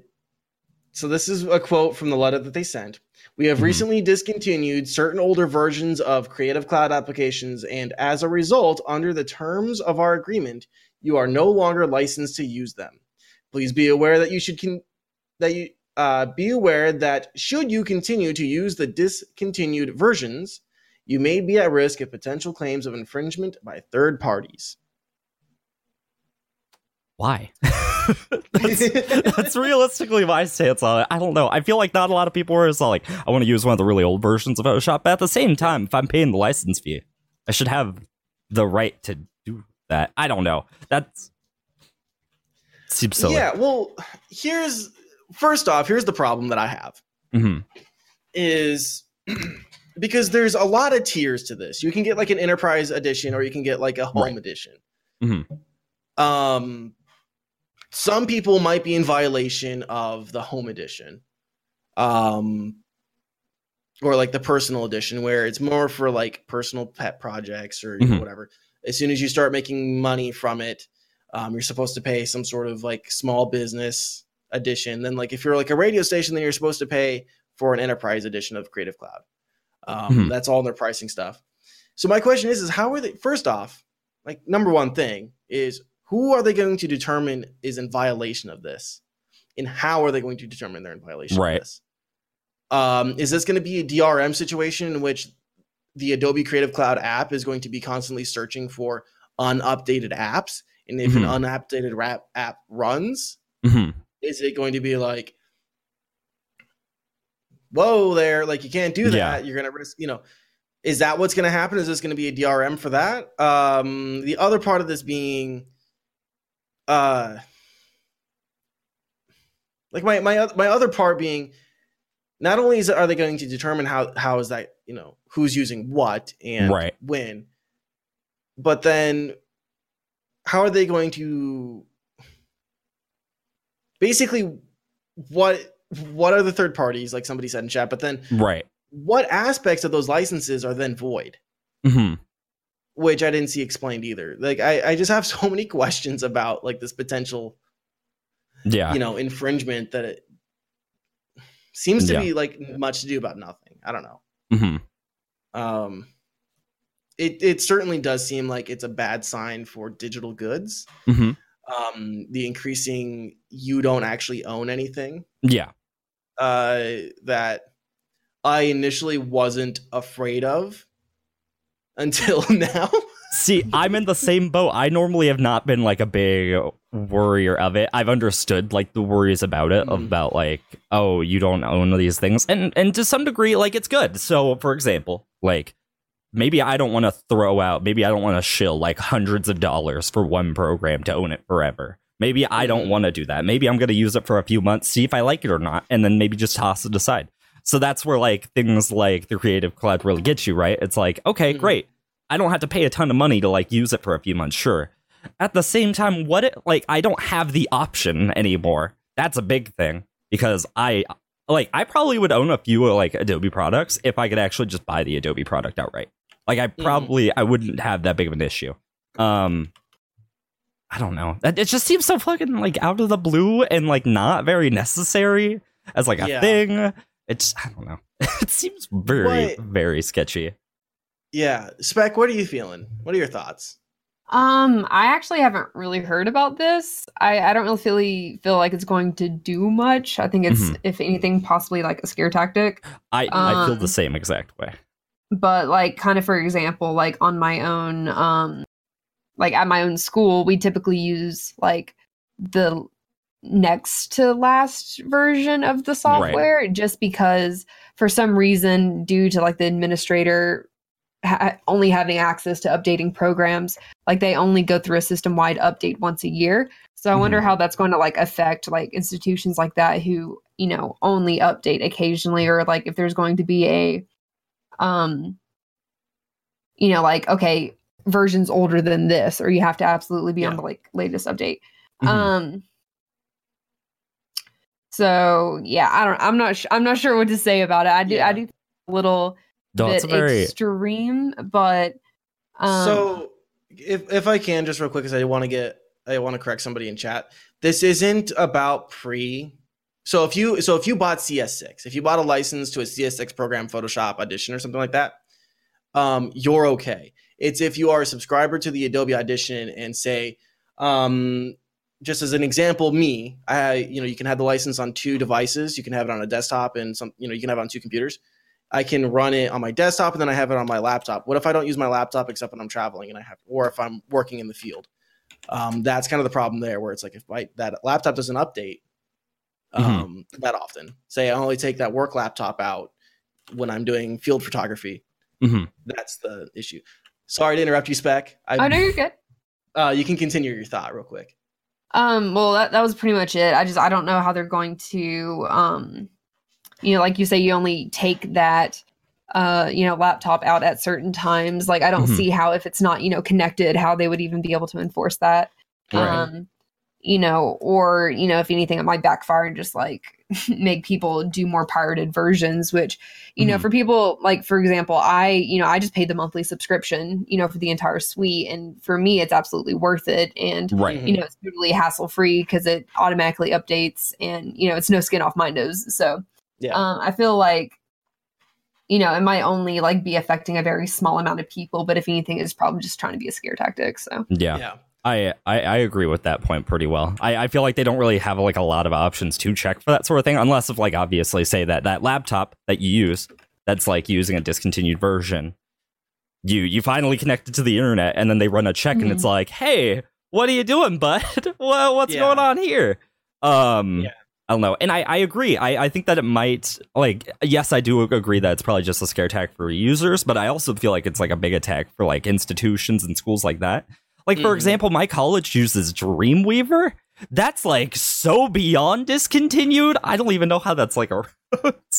so this is a quote from the letter that they sent. We have Mhm. recently discontinued certain older versions of Creative Cloud applications, and as a result, under the terms of our agreement, you are no longer licensed to use them. Please be aware that you should con- that you uh, be aware that should you continue to use the discontinued versions, you may be at risk of potential claims of infringement by third parties. Why? that's, that's realistically my stance on it. I don't know. I feel like not a lot of people are like, I want to use one of the really old versions of Photoshop. But at the same time, if I'm paying the license fee, I should have the right to that. I don't know. That's seems silly. Yeah, well, here's first off, here's the problem that I have. Mhm. is because there's a lot of tiers to this. You can get like an enterprise edition or you can get like a home Right. edition. Mhm. Um some people might be in violation of the home edition. Um or like the personal edition where it's more for like personal pet projects or know, Mhm. whatever. As soon as you start making money from it, um, you're supposed to pay some sort of like small business edition. Then like if you're like a radio station, then you're supposed to pay for an enterprise edition of Creative Cloud. Um, Mhm. That's all in their pricing stuff. So my question is, is how are they? First off, like number one thing is who are they going to determine is in violation of this? And how are they going to determine they're in violation Right. of this? Um, is this going to be a DRM situation in which the Adobe Creative Cloud app is going to be constantly searching for unupdated apps? And if Mhm. an unupdated rap app runs, hmm is it going to be like, whoa, there, like you can't do that. Yeah. You're going to risk, you know, is that what's going to happen? Is this going to be a DRM for that? Um, the other part of this being, uh, like my my my other part being, not only is it, are they going to determine how how is that you know who's using what and Right. when, but then how are they going to basically what what are the third parties like somebody said in chat but then Right. what aspects of those licenses are then void hmm which i didn't see explained either like i, I just have so many questions about like this potential Yeah. you know infringement that it seems to Yeah. be like much to do about nothing. I don't know. Hmm um it, it certainly does seem like it's a bad sign for digital goods. Hmm um the increasing you don't actually own anything. Yeah. uh that i initially wasn't afraid of until now See, I'm in the same boat. I normally have not been like a big worrier of it. I've understood like the worries about it Mhm. about like, oh, you don't own these things. And and to some degree like it's good. So, for example, like maybe I don't want to throw out, maybe I don't want to shill like hundreds of dollars for one program to own it forever. Maybe I don't Mhm. want to do that. Maybe I'm going to use it for a few months, see if I like it or not, and then maybe just toss it aside. So that's where like things like the Creative Cloud really get you, right? It's like, okay, Mhm. great. I don't have to pay a ton of money to like use it for a few months, sure. At the same time, what it like I don't have the option anymore. That's a big thing because I like I probably would own a few like Adobe products if I could actually just buy the Adobe product outright. Like I probably I wouldn't have that big of an issue. Um I don't know. It just seems so fucking like out of the blue and like not very necessary as like a Yeah. thing. It's I don't know. it seems very What- very sketchy. Yeah spec what are you feeling what are your thoughts Um, I actually haven't really heard about this. I, I don't really feel, feel like it's going to do much. I think it's, Mhm. if anything, possibly like a scare tactic. I I feel Um, the same exact way. But like, kind of for example, like on my own, um, like at my own school, we typically use like the next to last version of the software just because for some reason due to like the administrator ha- only having access to updating programs like they only go through a system wide update once a year so i wonder Mhm. how that's going to like affect like institutions like that who you know only update occasionally or like if there's going to be a um you know like okay versions older than this or you have to absolutely be on the like latest update Mhm. um so yeah i don't i'm not sh- i'm not sure what to say about it i do Yeah. i do a little No, it's bit a very extreme but um so if if I can just real quick, because I want to get I want to correct somebody in chat. This isn't about pre. So if you so if you bought CS6, if you bought a license to a CS6 program, Photoshop, Audition, or something like that, um, you're okay. It's if you are a subscriber to the Adobe Audition and say, um, just as an example, me, I you know you can have the license on two devices. You can have it on a desktop and some you know you can have it on two computers. I can run it on my desktop and then I have it on my laptop. What if I don't use my laptop except when I'm traveling and I have, or if I'm working in the field? Um, that's kind of the problem there, where it's like if my, that laptop doesn't update um, that often. Say I only take that work laptop out when I'm doing field photography. Mhm. That's the issue. Sorry to interrupt you, Spec. I, oh no you're good uh, you can continue your thought real quick. Um, well, that, that was pretty much it. I just I don't know how they're going to um, you know, like you say, you only take that uh, you know, laptop out at certain times. Like I don't Mhm. see how if it's not you know connected, how they would even be able to enforce that. Right. Um, you know, or you know, if anything, it might backfire and just like make people do more pirated versions. Which you know, Mhm. for people like for example, I you know I just paid the monthly subscription, you know, for the entire suite, and for me, it's absolutely worth it. And right. Mhm. you know it's totally hassle free because it automatically updates and you know it's no skin off my nose so Yeah. um i feel like you know it might only like be affecting a very small amount of people but if anything it's probably just trying to be a scare tactic so Yeah. yeah. I, I, I agree with that point pretty well. I, I feel like they don't really have like a lot of options to check for that sort of thing, unless if like obviously say that that laptop that you use that's like using a discontinued version, you you finally connect it to the internet and then they run a check and it's Mhm. like, hey, what are you doing, bud? well, what's Yeah. going on here? Um, Yeah. I don't know, and I, I agree. I, I think that it might like yes, I do agree that it's probably just a scare tactic for users, but I also feel like it's like a big attack for like institutions and schools like that. Like for Mhm. example, my college uses Dreamweaver. That's like so beyond discontinued. I don't even know how that's like a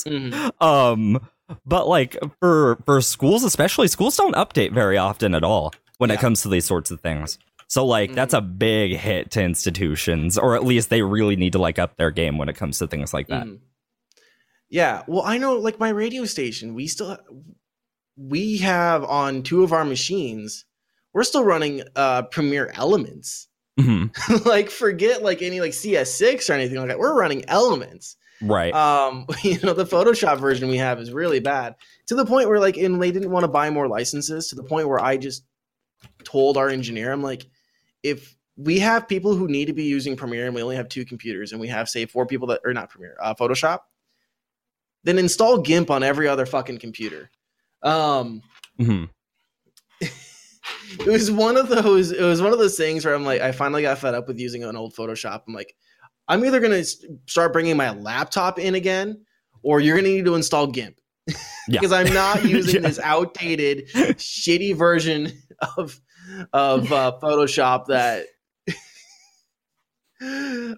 Mhm. um but like for for schools especially schools don't update very often at all when Yeah. it comes to these sorts of things. So like that's a big hit to institutions or at least they really need to like up their game when it comes to things like that. Mhm. Yeah, well, I know like my radio station, we still we have on two of our machines, we're still running uh Premiere Elements. Mhm. like forget like any like CS6 or anything like that. We're running Elements. Right. Um, you know, the Photoshop version we have is really bad to the point where like, and they didn't want to buy more licenses to the point where I just told our engineer, I'm like, if we have people who need to be using Premiere and we only have two computers and we have say four people that are not Premiere, uh, Photoshop, then install GIMP on every other fucking computer. Um, Mhm. it was one of those it was one of those things where i'm like i finally got fed up with using an old photoshop i'm like i'm either going to start bringing my laptop in again or you're going to need to install gimp Yeah. because i'm not using Yeah. this outdated shitty version of of uh, photoshop that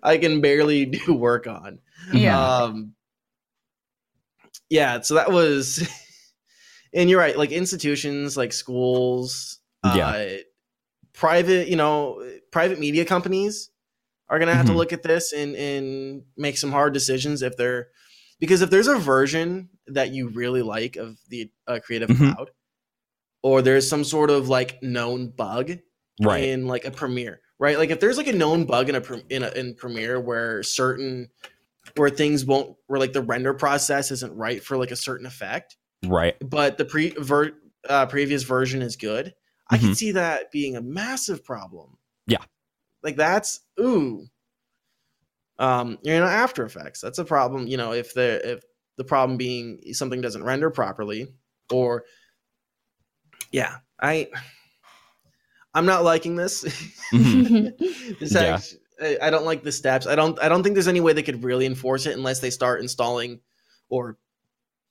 i can barely do work on Yeah. um yeah so that was and you're right like institutions like schools Yeah. uh private you know private media companies are gonna have Mhm. to look at this and and make some hard decisions if they're because if there's a version that you really like of the uh, creative Mhm. cloud or there's some sort of like known bug right. in like a Premiere, right? Like if there's like a known bug in a in a, in Premiere where certain where things won't where like the render process isn't right for like a certain effect, right. but the pre ver, uh, previous version is good. I Mhm. can see that being a massive problem. Yeah. Like that's ooh. Um, you know, After Effects. That's a problem. You know, if the if the problem being something doesn't render properly, or yeah, I I'm not liking this. Mhm. This Yeah. act- I, I don't like the steps. I don't. I don't think there's any way they could really enforce it unless they start installing or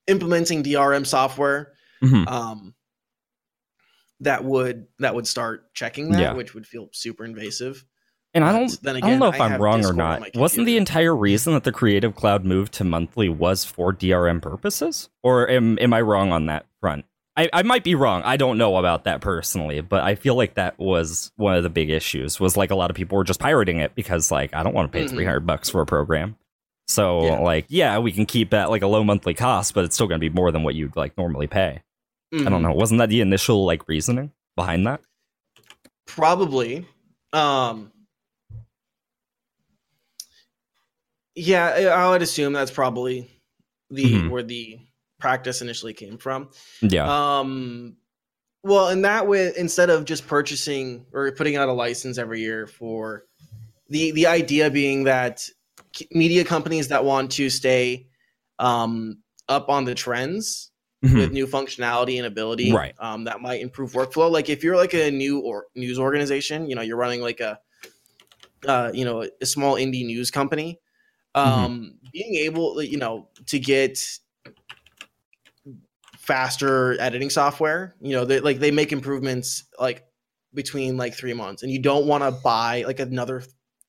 implementing DRM software. Mhm. Um, that would that would start checking that, Yeah. which would feel super invasive. And I don't, then I again, don't know if I I'm wrong or Discord on not. Wasn't the entire reason that the Creative Cloud moved to monthly was for DRM purposes? Or am, am I wrong on that front? I, I might be wrong. I don't know about that personally, but I feel like that was one of the big issues. Was like a lot of people were just pirating it because like I don't want to pay Mhm. 300 bucks for a program. So Yeah. like yeah, we can keep at like a low monthly cost, but it's still going to be more than what you'd like normally pay. I Mhm. don't know. Wasn't that the initial like reasoning behind that? Probably. Um Yeah, I I would assume that's probably the Mhm. where the practice initially came from. Yeah. Um well, in that way instead of just purchasing or putting out a license every year for the the idea being that media companies that want to stay um up on the trends Mhm. with new functionality and ability Right. um, that might improve workflow like if you're like a new or news organization you know you're running like a uh, you know a small indie news company um, being able you know to get faster editing software you know they like they make improvements like between like three months and you don't want to buy like another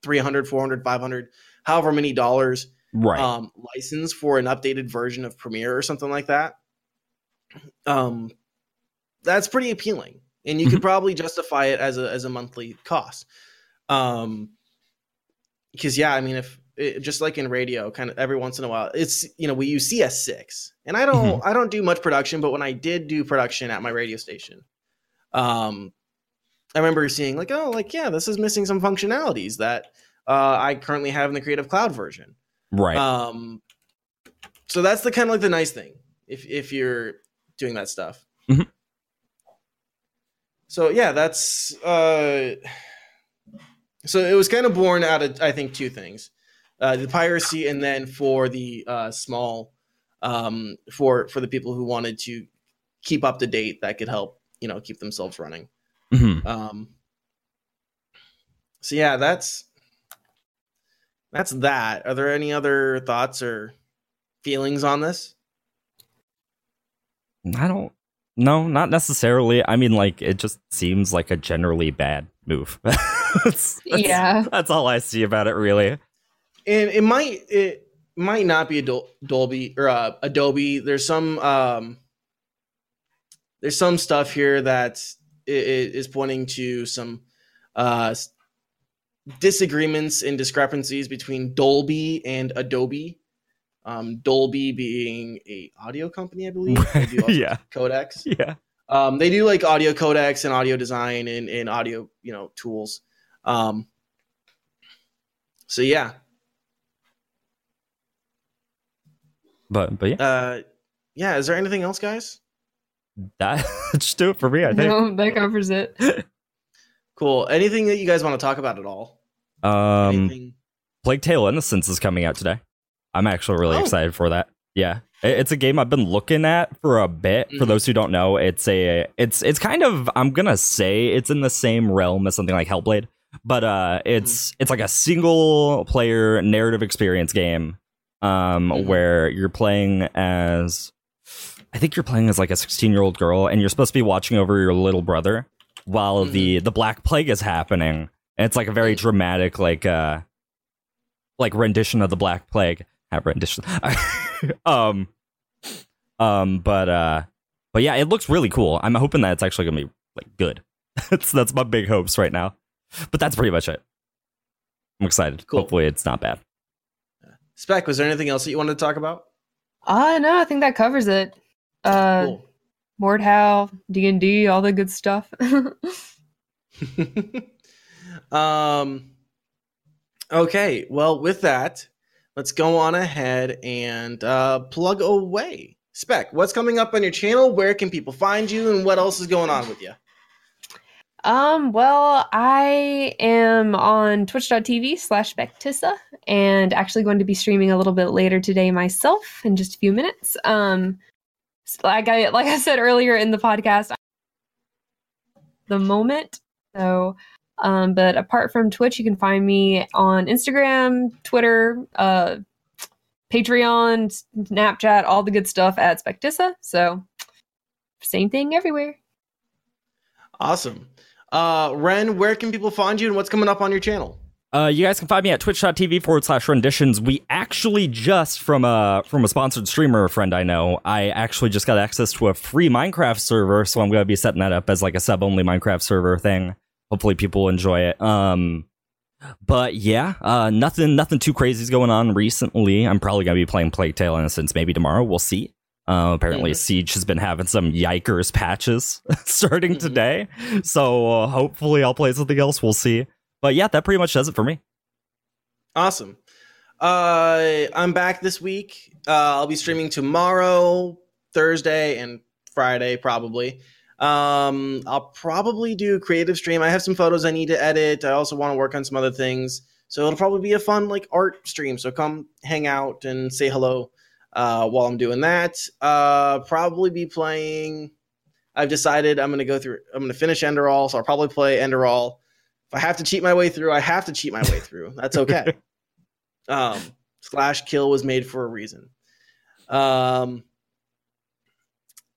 300 400 500 however many dollars right. um, license for an updated version of Premiere or something like that, um, that's pretty appealing, and you could probably justify it as a as a monthly cost. Um, because yeah, I mean, if it, just like in radio, kind of every once in a while, it's you know we use CS6, and I don't I don't do much production, but when I did do production at my radio station, um, I remember seeing like oh like yeah, this is missing some functionalities that uh, I currently have in the Creative Cloud version. right. Um, so that's the kind of like the nice thing if if you're doing that stuff. Mhm. So yeah, that's uh, so it was kind of born out of I think two things, uh, the piracy, and then for the uh, small, um, for for the people who wanted to keep up to date that could help you know keep themselves running. Mhm. Um, so yeah, that's that's that. Are there any other thoughts or feelings on this? I don't. No, not necessarily. I mean, like it just seems like a generally bad move. That's- that's- Yeah. that's all I see about it, really. And it might it might not be Dolby or uh, Adobe. There's some um, there's some stuff here that i- i- pointing to some uh, disagreements and discrepancies between Dolby and Adobe. Um, Dolby being a audio company, I believe. They do also yeah, codecs. yeah. Um, they do like audio codecs and audio design and, and audio, you know, tools. Um, so yeah, But but yeah, uh, yeah. Is there anything else, guys? that just do it for me. I think. No, that covers it. Cool. Anything that you guys want to talk about at all? Um, Anything? Plague Tale Innocence is coming out today. I'm actually really Oh. excited for that. Yeah, It- it's a game I've been looking at for a bit. For Mhm. those who don't know, it's a it's it's kind of I'm gonna say it's in the same realm as something like Hellblade, but uh, it's it's like a single player narrative experience game, um, Mhm. where you're playing as I think you're playing as like a 16 year old girl, and you're supposed to be watching over your little brother while the the Black Plague is happening. And it's like a very dramatic like uh like rendition of the Black Plague. Have rendition. um, um, but uh, but yeah, it looks really cool. I'm hoping that it's actually gonna be like good. that's that's my big hopes right now. But that's pretty much it. I'm excited. Cool. Hopefully, it's not bad. Spec, was there anything else that you wanted to talk about? Uh no, I think that covers it. Uh Cool. Mordhau, D and D, all the good stuff. um. Okay. Well, with that, let's go on ahead and uh, plug away. Spec, what's coming up on your channel? Where can people find you, and what else is going on with you? Um, well, I am on twitch.tv slash Spectissa and actually going to be streaming a little bit later today myself in just a few minutes. Um, like I like I said earlier in the podcast, the moment. So, um, but apart from Twitch, you can find me on Instagram, Twitter, uh, Patreon, Snapchat, all the good stuff at Spectissa. So, same thing everywhere. Awesome. Uh, Ren, where can people find you, and what's coming up on your channel? Uh, you guys can find me at twitch.tv forward slash renditions. We actually just from a from a sponsored streamer friend I know, I actually just got access to a free Minecraft server, so I'm gonna be setting that up as like a sub only Minecraft server thing. Hopefully people enjoy it. Um but yeah, uh nothing nothing too crazy is going on recently. I'm probably gonna be playing Plague Tale Innocence maybe tomorrow. We'll see. Uh, apparently Mhm. Siege has been having some yikers patches starting Mhm. today. So uh, hopefully I'll play something else. We'll see. But yeah, that pretty much does it for me. Awesome. Uh, I'm back this week. Uh, I'll be streaming tomorrow, Thursday, and Friday probably. Um, I'll probably do a creative stream. I have some photos I need to edit. I also want to work on some other things, so it'll probably be a fun like art stream. So come hang out and say hello uh, while I'm doing that. Uh, probably be playing. I've decided I'm gonna go through. I'm gonna finish Enderal, so I'll probably play Enderal. If I have to cheat my way through, I have to cheat my way through. That's okay. um, slash kill was made for a reason. Um,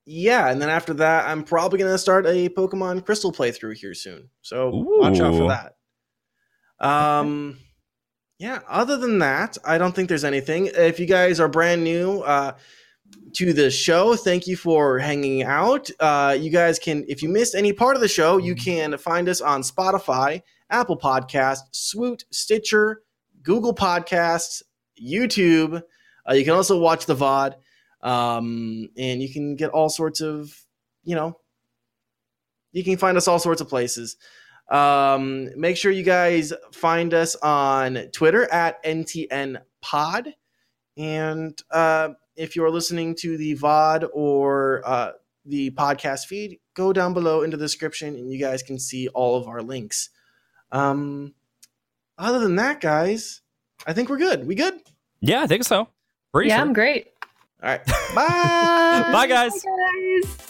yeah, and then after that, I'm probably gonna start a Pokemon Crystal playthrough here soon. So watch out for that. Um, yeah. Other than that, I don't think there's anything. If you guys are brand new, uh, to the show. Thank you for hanging out. Uh, you guys can, if you missed any part of the show, you can find us on Spotify, Apple Podcast, Swoot, Stitcher, Google Podcasts, YouTube. Uh, you can also watch the VOD, um, and you can get all sorts of, you know, you can find us all sorts of places. Um, make sure you guys find us on Twitter at NTN Pod. And uh, if you're listening to the VOD or uh, the podcast feed, go down below in the description and you guys can see all of our links. Um, other than that, guys, I think we're good. We good? Yeah, I think so. Pretty yeah, sure. I'm great. All right. Bye. Bye, guys. Bye, guys.